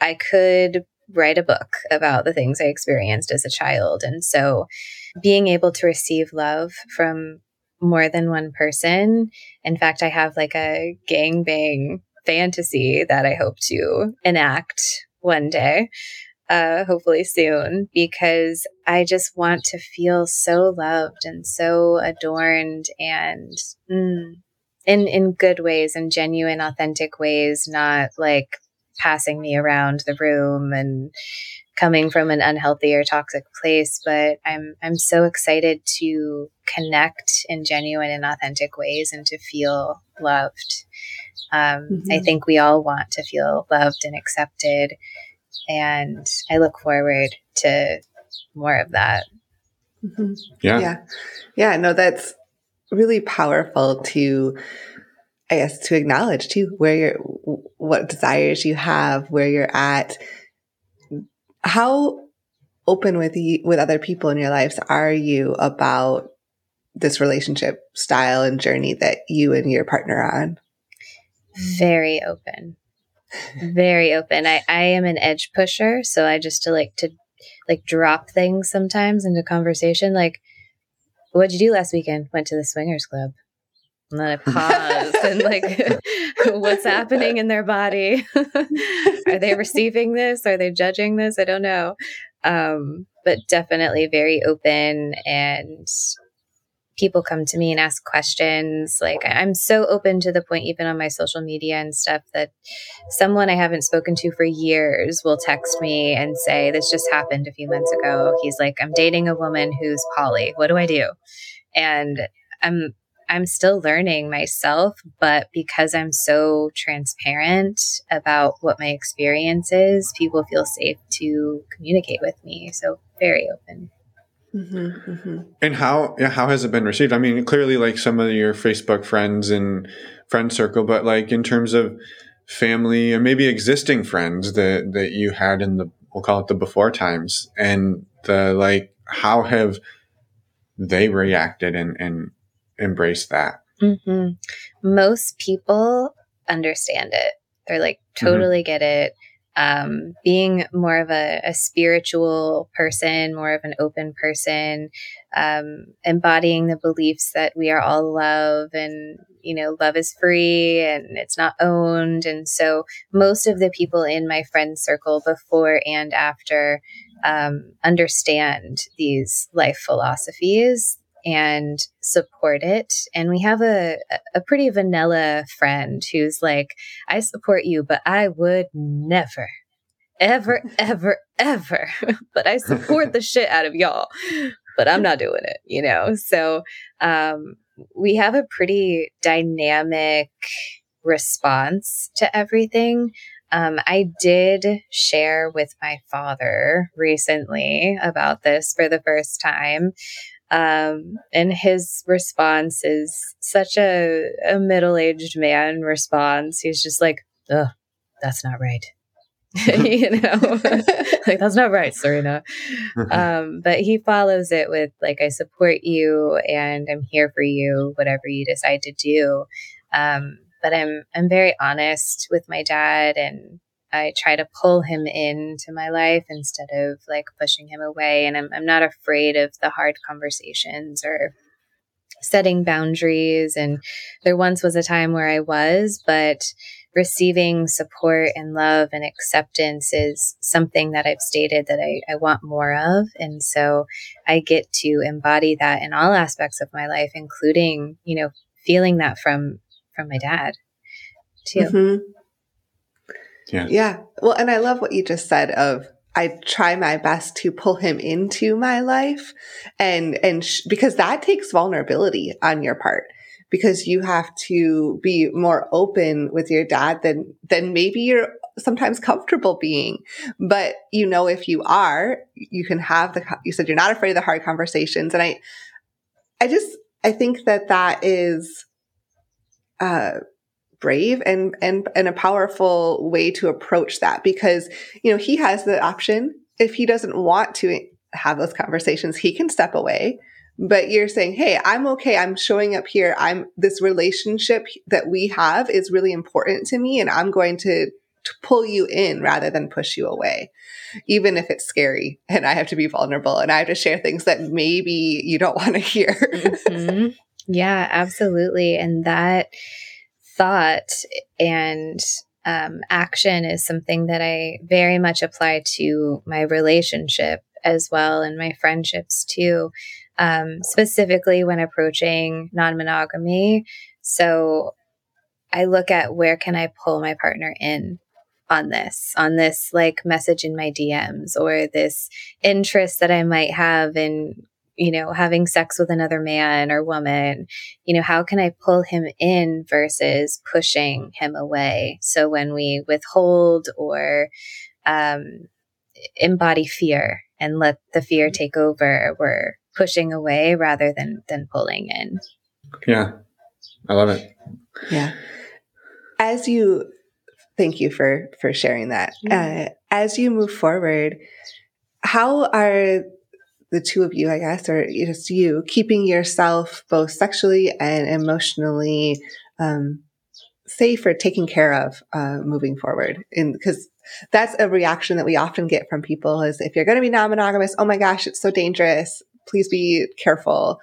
I could write a book about the things I experienced as a child. And so, being able to receive love from more than one person. In fact, I have like a gang bang fantasy that I hope to enact one day, uh, hopefully soon, because I just want to feel so loved and so adorned and mm, in in good ways and genuine authentic ways not like passing me around the room and coming from an unhealthy or toxic place but i'm i'm so excited to connect in genuine and authentic ways and to feel loved um, mm-hmm. i think we all want to feel loved and accepted and i look forward to more of that mm-hmm. yeah yeah yeah no that's really powerful to I guess to acknowledge too where you're what desires you have, where you're at. How open with you, with other people in your lives are you about this relationship style and journey that you and your partner are on? Very open. Very open. I, I am an edge pusher, so I just to like to like drop things sometimes into conversation like What'd you do last weekend? Went to the swingers club. And then I pause and like, what's happening in their body? Are they receiving this? Are they judging this? I don't know. Um, but definitely very open and people come to me and ask questions. Like I'm so open to the point, even on my social media and stuff, that someone I haven't spoken to for years will text me and say, This just happened a few months ago. He's like, I'm dating a woman who's poly. What do I do? And I'm I'm still learning myself, but because I'm so transparent about what my experience is, people feel safe to communicate with me. So very open. Mm-hmm, mm-hmm. And how how has it been received? I mean, clearly, like some of your Facebook friends and friend circle, but like in terms of family or maybe existing friends that that you had in the we'll call it the before times, and the like, how have they reacted and and embraced that? Mm-hmm. Most people understand it. They're like mm-hmm. totally mm-hmm. get it um, being more of a, a, spiritual person, more of an open person, um, embodying the beliefs that we are all love and, you know, love is free and it's not owned. And so most of the people in my friend circle before and after um, understand these life philosophies and support it. And we have a, a pretty vanilla friend who's like, I support you, but I would never, ever, ever, ever. but I support the shit out of y'all. But I'm not doing it, you know? So um, we have a pretty dynamic response to everything. Um, I did share with my father recently about this for the first time. Um, and his response is such a, a middle aged man response. He's just like, ugh, that's not right. you know, like that's not right, Serena. Um, but he follows it with like, I support you and I'm here for you, whatever you decide to do. Um, but I'm I'm very honest with my dad and I try to pull him into my life instead of like pushing him away. And I'm, I'm not afraid of the hard conversations or setting boundaries. And there once was a time where I was, but receiving support and love and acceptance is something that I've stated that I, I want more of. And so I get to embody that in all aspects of my life, including, you know, feeling that from from my dad too. Mm-hmm. Yeah. Yeah. Well, and I love what you just said of I try my best to pull him into my life and and sh- because that takes vulnerability on your part because you have to be more open with your dad than than maybe you're sometimes comfortable being but you know if you are you can have the you said you're not afraid of the hard conversations and i i just i think that that is uh brave and and and a powerful way to approach that because you know he has the option. If he doesn't want to have those conversations he can step away. But you're saying hey i'm okay. I'm showing up here. I'm this relationship that we have is really important to me and i'm going to, to pull you in rather than push you away even if it's scary and i have to be vulnerable and i have to share things that maybe you don't want to hear. Mm-hmm. yeah absolutely. And that thought and um, action is something that I very much apply to my relationship as well and my friendships too, um, specifically when approaching non monogamy. So I look at where can I pull my partner in on this, on this like message in my DMs or this interest that I might have in you know, having sex with another man or woman, you know, how can I pull him in versus pushing him away? So when we withhold or um, embody fear and let the fear take over, we're pushing away rather than than pulling in. Yeah, I love it. Yeah. As you, thank you for for sharing that. Uh, as you move forward, how are the two of you, I guess, or just you, keeping yourself both sexually and emotionally um, safe or taken care of uh, moving forward. Because that's a reaction that we often get from people is if you're going to be non-monogamous, oh my gosh, it's so dangerous. Please be careful.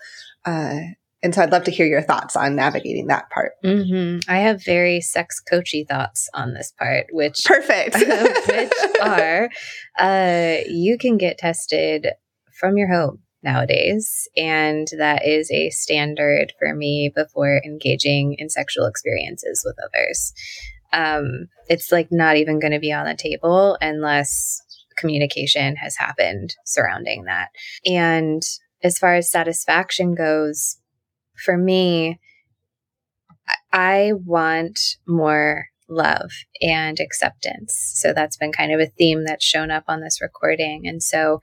Uh, and so I'd love to hear your thoughts on navigating that part. Mm-hmm. I have very sex coachy thoughts on this part, which perfect, which are uh, you can get tested from your home nowadays. And that is a standard for me before engaging in sexual experiences with others. Um, it's like not even going to be on the table unless communication has happened surrounding that. And as far as satisfaction goes, for me, I want more love and acceptance. So that's been kind of a theme that's shown up on this recording. And so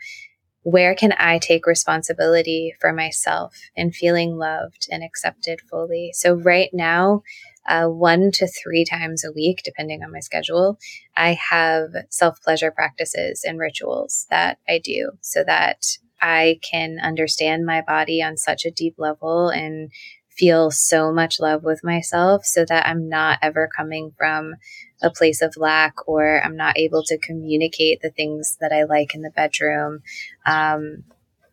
where can I take responsibility for myself and feeling loved and accepted fully? So, right now, uh, one to three times a week, depending on my schedule, I have self pleasure practices and rituals that I do so that I can understand my body on such a deep level and feel so much love with myself so that I'm not ever coming from a place of lack or I'm not able to communicate the things that I like in the bedroom. Um,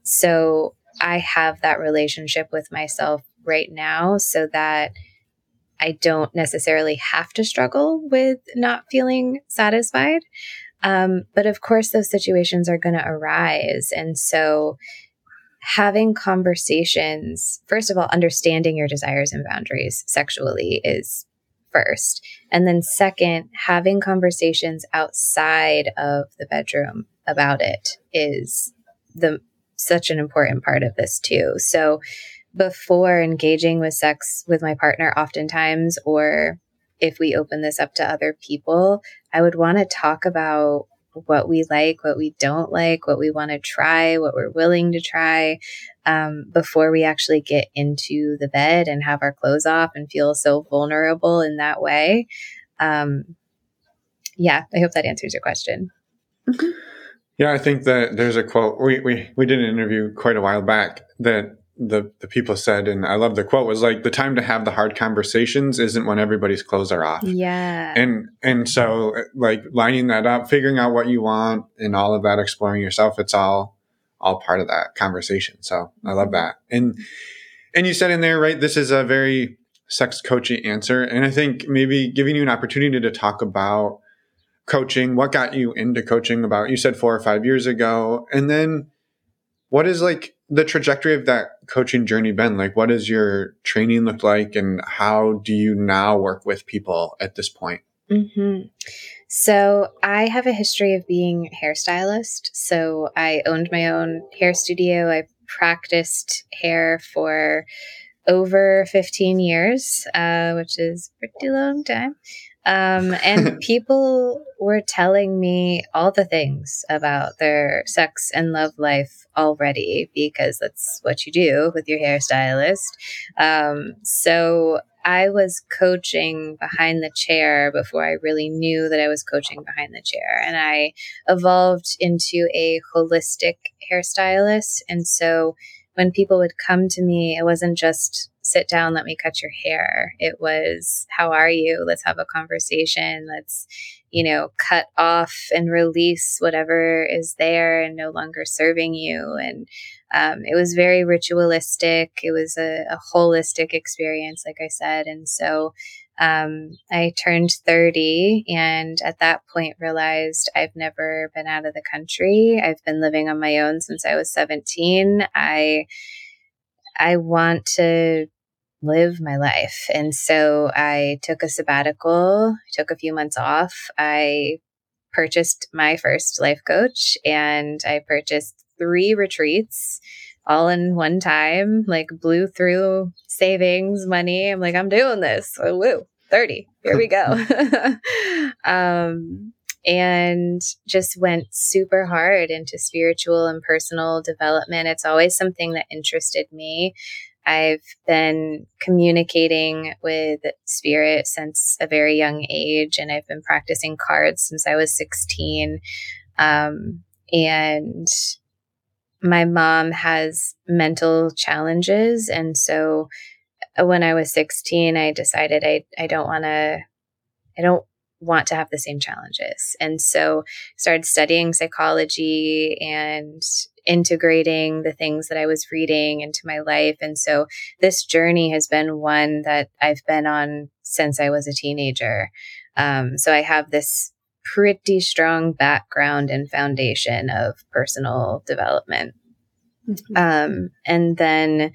so I have that relationship with myself right now so that I don't necessarily have to struggle with not feeling satisfied. Um, but of course, those situations are going to arise. And so having conversations, first of all, understanding your desires and boundaries sexually is first. And then, second, having conversations outside of the bedroom about it is the such an important part of this too. So, before engaging with sex with my partner, oftentimes, or if we open this up to other people, I would want to talk about what we like, what we don't like, what we want to try, what we're willing to try um, before we actually get into the bed and have our clothes off and feel so vulnerable in that way. Um, yeah, I hope that answers your question. Yeah, I think that there's a quote we, we, we did an interview quite a while back that the the people said, and I love the quote was like the time to have the hard conversations isn't when everybody's clothes are off. Yeah. And and so like lining that up, figuring out what you want, and all of that, exploring yourself, it's all all part of that conversation. So I love that. And and you said in there, right, this is a very sex coachy answer, and I think maybe giving you an opportunity to talk about coaching, what got you into coaching about you said 4 or 5 years ago, and then what is like the trajectory of that coaching journey been? Like, what does your training look like, and how do you now work with people at this point? Mm-hmm. So, I have a history of being a hairstylist. So, I owned my own hair studio. I practiced hair for over 15 years, uh, which is a pretty long time. Um, and people were telling me all the things about their sex and love life already because that's what you do with your hairstylist. Um, so I was coaching behind the chair before I really knew that I was coaching behind the chair. And I evolved into a holistic hairstylist. And so when people would come to me, it wasn't just sit down, let me cut your hair. It was, how are you? Let's have a conversation. Let's, you know, cut off and release whatever is there and no longer serving you. And um, it was very ritualistic. It was a, a, holistic experience, like I said. And so um, I turned 30 and at that point realized I've never been out of the country. I've been living on my own since I was 17. I I want to live my life. And so I took a sabbatical, took a few months off. I purchased my first life coach and I purchased three retreats all in one time, like blew through savings money. I'm like, I'm doing this. Oh, woo, 30. Here we go. um, and just went super hard into spiritual and personal development. It's always something that interested me. I've been communicating with spirit since a very young age, and I've been practicing cards since I was 16. Um, and my mom has mental challenges. And so uh, when I was 16, I decided I, I don't want to, I don't want to have the same challenges. And so started studying psychology and integrating the things that I was reading into my life. And so this journey has been one that I've been on since I was a teenager. Um, so I have this pretty strong background and foundation of personal development. Mm-hmm. Um, and then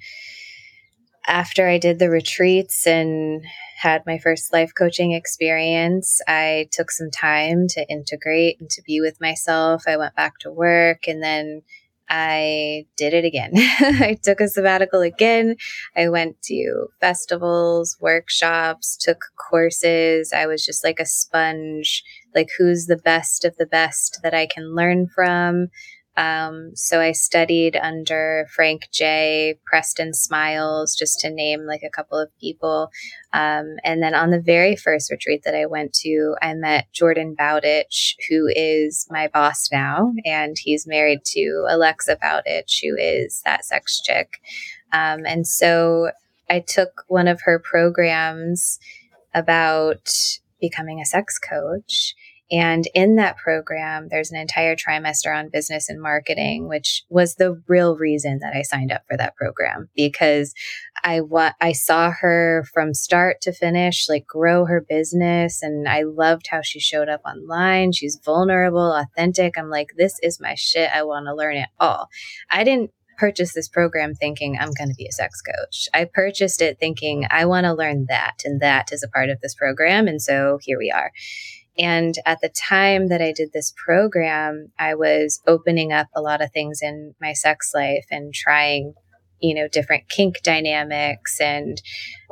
after I did the retreats and had my first life coaching experience, I took some time to integrate and to be with myself. I went back to work and then I did it again. I took a sabbatical again. I went to festivals, workshops, took courses. I was just like a sponge, like who's the best of the best that I can learn from. Um, so I studied under Frank J, Preston Smiles, just to name like a couple of people. Um, and then on the very first retreat that I went to, I met Jordan Bowditch, who is my boss now, and he's married to Alexa Bowditch, who is that sex chick. Um, and so I took one of her programs about becoming a sex coach. And in that program, there's an entire trimester on business and marketing, which was the real reason that I signed up for that program because I wa- I saw her from start to finish, like grow her business. And I loved how she showed up online. She's vulnerable, authentic. I'm like, this is my shit. I want to learn it all. I didn't purchase this program thinking I'm going to be a sex coach. I purchased it thinking I want to learn that, and that is a part of this program. And so here we are. And at the time that I did this program, I was opening up a lot of things in my sex life and trying, you know, different kink dynamics and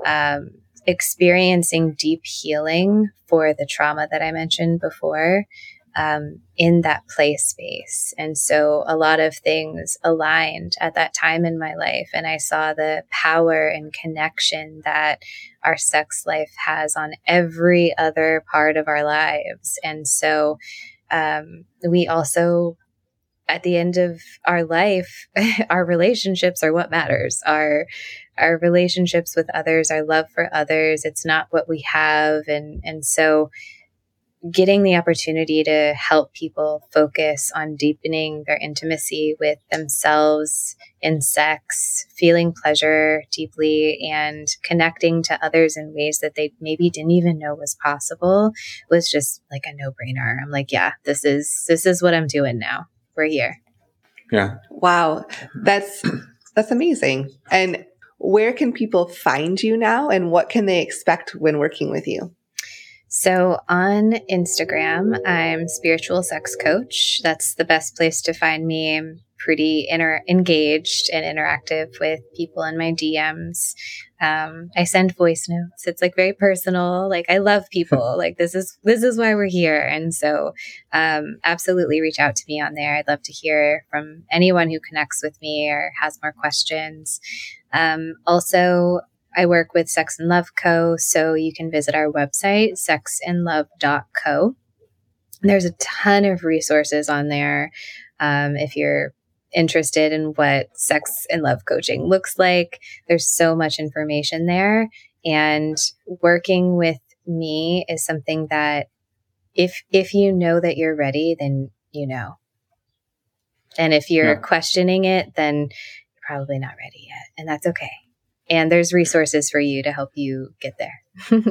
um, experiencing deep healing for the trauma that I mentioned before um, in that play space. And so a lot of things aligned at that time in my life. And I saw the power and connection that our sex life has on every other part of our lives. And so um, we also, at the end of our life, our relationships are what matters. Our our relationships with others, our love for others. It's not what we have, and and so getting the opportunity to help people focus on deepening their intimacy with themselves in sex, feeling pleasure deeply, and connecting to others in ways that they maybe didn't even know was possible was just like a no-brainer. I'm like, yeah, this is this is what I'm doing now. We're here. Yeah. Wow. That's that's amazing. And where can people find you now and what can they expect when working with you? So on Instagram, I'm spiritual sex coach. That's the best place to find me. I'm pretty inter- engaged and interactive with people in my DMs. Um, I send voice notes. It's like very personal. Like I love people. like this is this is why we're here. And so, um, absolutely reach out to me on there. I'd love to hear from anyone who connects with me or has more questions. Um, also, I work with Sex and Love Co. So you can visit our website, sexandlove.co. There's a ton of resources on there. Um, if you're interested in what sex and love coaching looks like, there's so much information there. And working with me is something that if if you know that you're ready, then you know. And if you're yeah. questioning it, then you're probably not ready yet. And that's okay and there's resources for you to help you get there.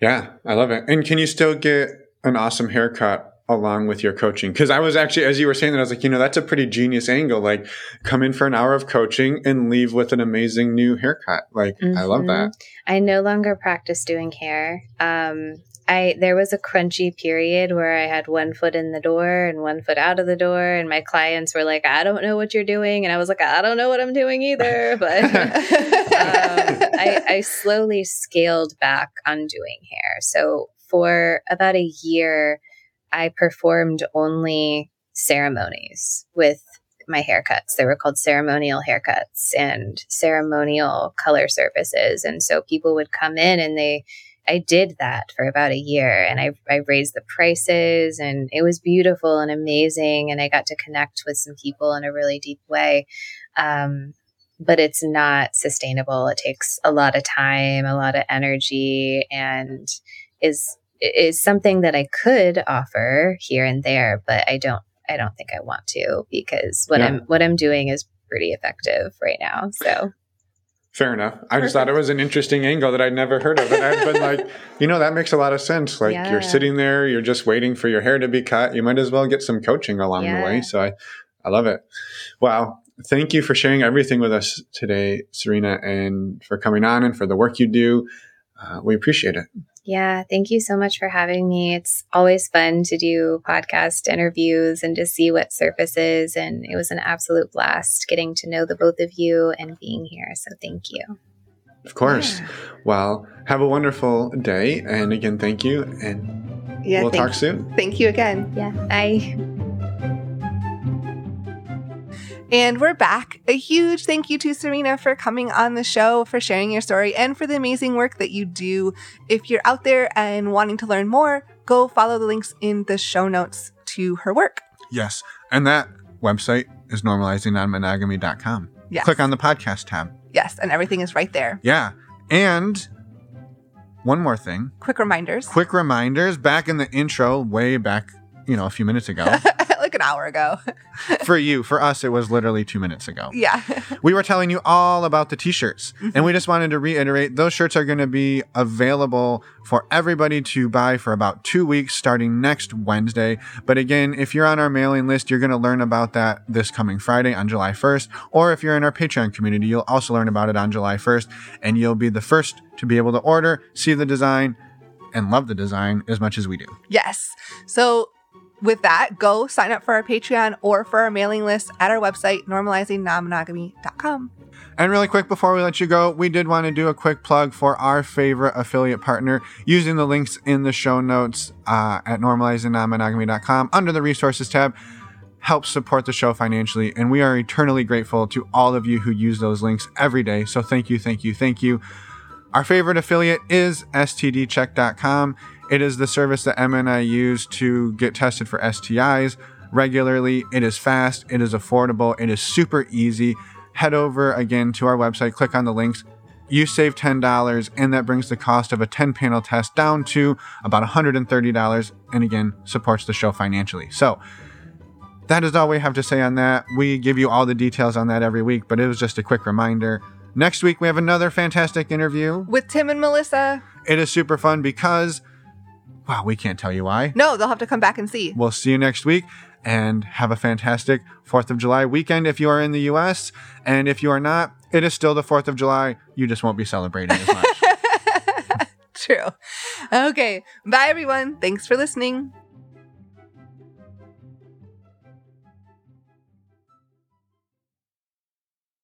yeah, I love it. And can you still get an awesome haircut along with your coaching? Because I was actually, as you were saying that, I was like, you know, that's a pretty genius angle. Like, come in for an hour of coaching and leave with an amazing new haircut. Like, mm-hmm. I love that. Mm-hmm. I no longer practice doing hair. Um, I there was a crunchy period where I had one foot in the door and one foot out of the door, and my clients were like, "I don't know what you're doing," and I was like, "I don't know what I'm doing either." But um, I, I slowly scaled back on doing hair. So for about a year, I performed only ceremonies with my haircuts. They were called ceremonial haircuts and ceremonial color services. And so people would come in and they I did that for about a year and I, I raised the prices and it was beautiful and amazing. And I got to connect with some people in a really deep way. Um, but it's not sustainable. It takes a lot of time, a lot of energy, and is is something that I could offer here and there, but I don't I don't think I want to because what yeah. I'm what I'm doing is pretty effective right now. So Fair enough. I just thought it was an interesting angle that I'd never heard of. And I'd been like, you know, that makes a lot of sense. Like yeah. you're sitting there, you're just waiting for your hair to be cut. You might as well get some coaching along yeah. the way. So I, I love it. Wow. Thank you for sharing everything with us today, Serena, and for coming on and for the work you do. Uh, we appreciate it. Yeah, thank you so much for having me. It's always fun to do podcast interviews and to see what surfaces. And it was an absolute blast getting to know the both of you and being here. So thank you. Of course. Yeah. Well, have a wonderful day. And again, thank you. And yeah, we'll talk soon. Thank you again. Yeah. Bye. And we're back. A huge thank you to Serena for coming on the show, for sharing your story, and for the amazing work that you do. If you're out there and wanting to learn more, go follow the links in the show notes to her work. Yes. And that website is normalizingnonmonogamy.com. Yes. Click on the podcast tab. Yes. And everything is right there. Yeah. And one more thing quick reminders. Quick reminders. Back in the intro, way back, you know, a few minutes ago. like an hour ago. for you. For us, it was literally two minutes ago. yeah. We were telling you all about the t shirts, and mm-hmm. we just wanted to reiterate those shirts are going to be available for everybody to buy for about two weeks starting next Wednesday. But again, if you're on our mailing list, you're going to learn about that this coming Friday on July 1st. Or if you're in our Patreon community, you'll also learn about it on July 1st, and you'll be the first to be able to order, see the design, and love the design as much as we do. Yes. So with that, go sign up for our Patreon or for our mailing list at our website, normalizingnonmonogamy.com. And really quick before we let you go, we did want to do a quick plug for our favorite affiliate partner using the links in the show notes uh, at normalizingnonmonogamy.com under the resources tab. Helps support the show financially, and we are eternally grateful to all of you who use those links every day. So thank you, thank you, thank you. Our favorite affiliate is STDcheck.com. It is the service that Emma and I use to get tested for STIs regularly. It is fast, it is affordable, it is super easy. Head over again to our website, click on the links. You save $10, and that brings the cost of a 10 panel test down to about $130, and again, supports the show financially. So, that is all we have to say on that. We give you all the details on that every week, but it was just a quick reminder. Next week, we have another fantastic interview. With Tim and Melissa. It is super fun because, wow, we can't tell you why. No, they'll have to come back and see. We'll see you next week and have a fantastic 4th of July weekend if you are in the US. And if you are not, it is still the 4th of July. You just won't be celebrating as much. True. Okay. Bye, everyone. Thanks for listening.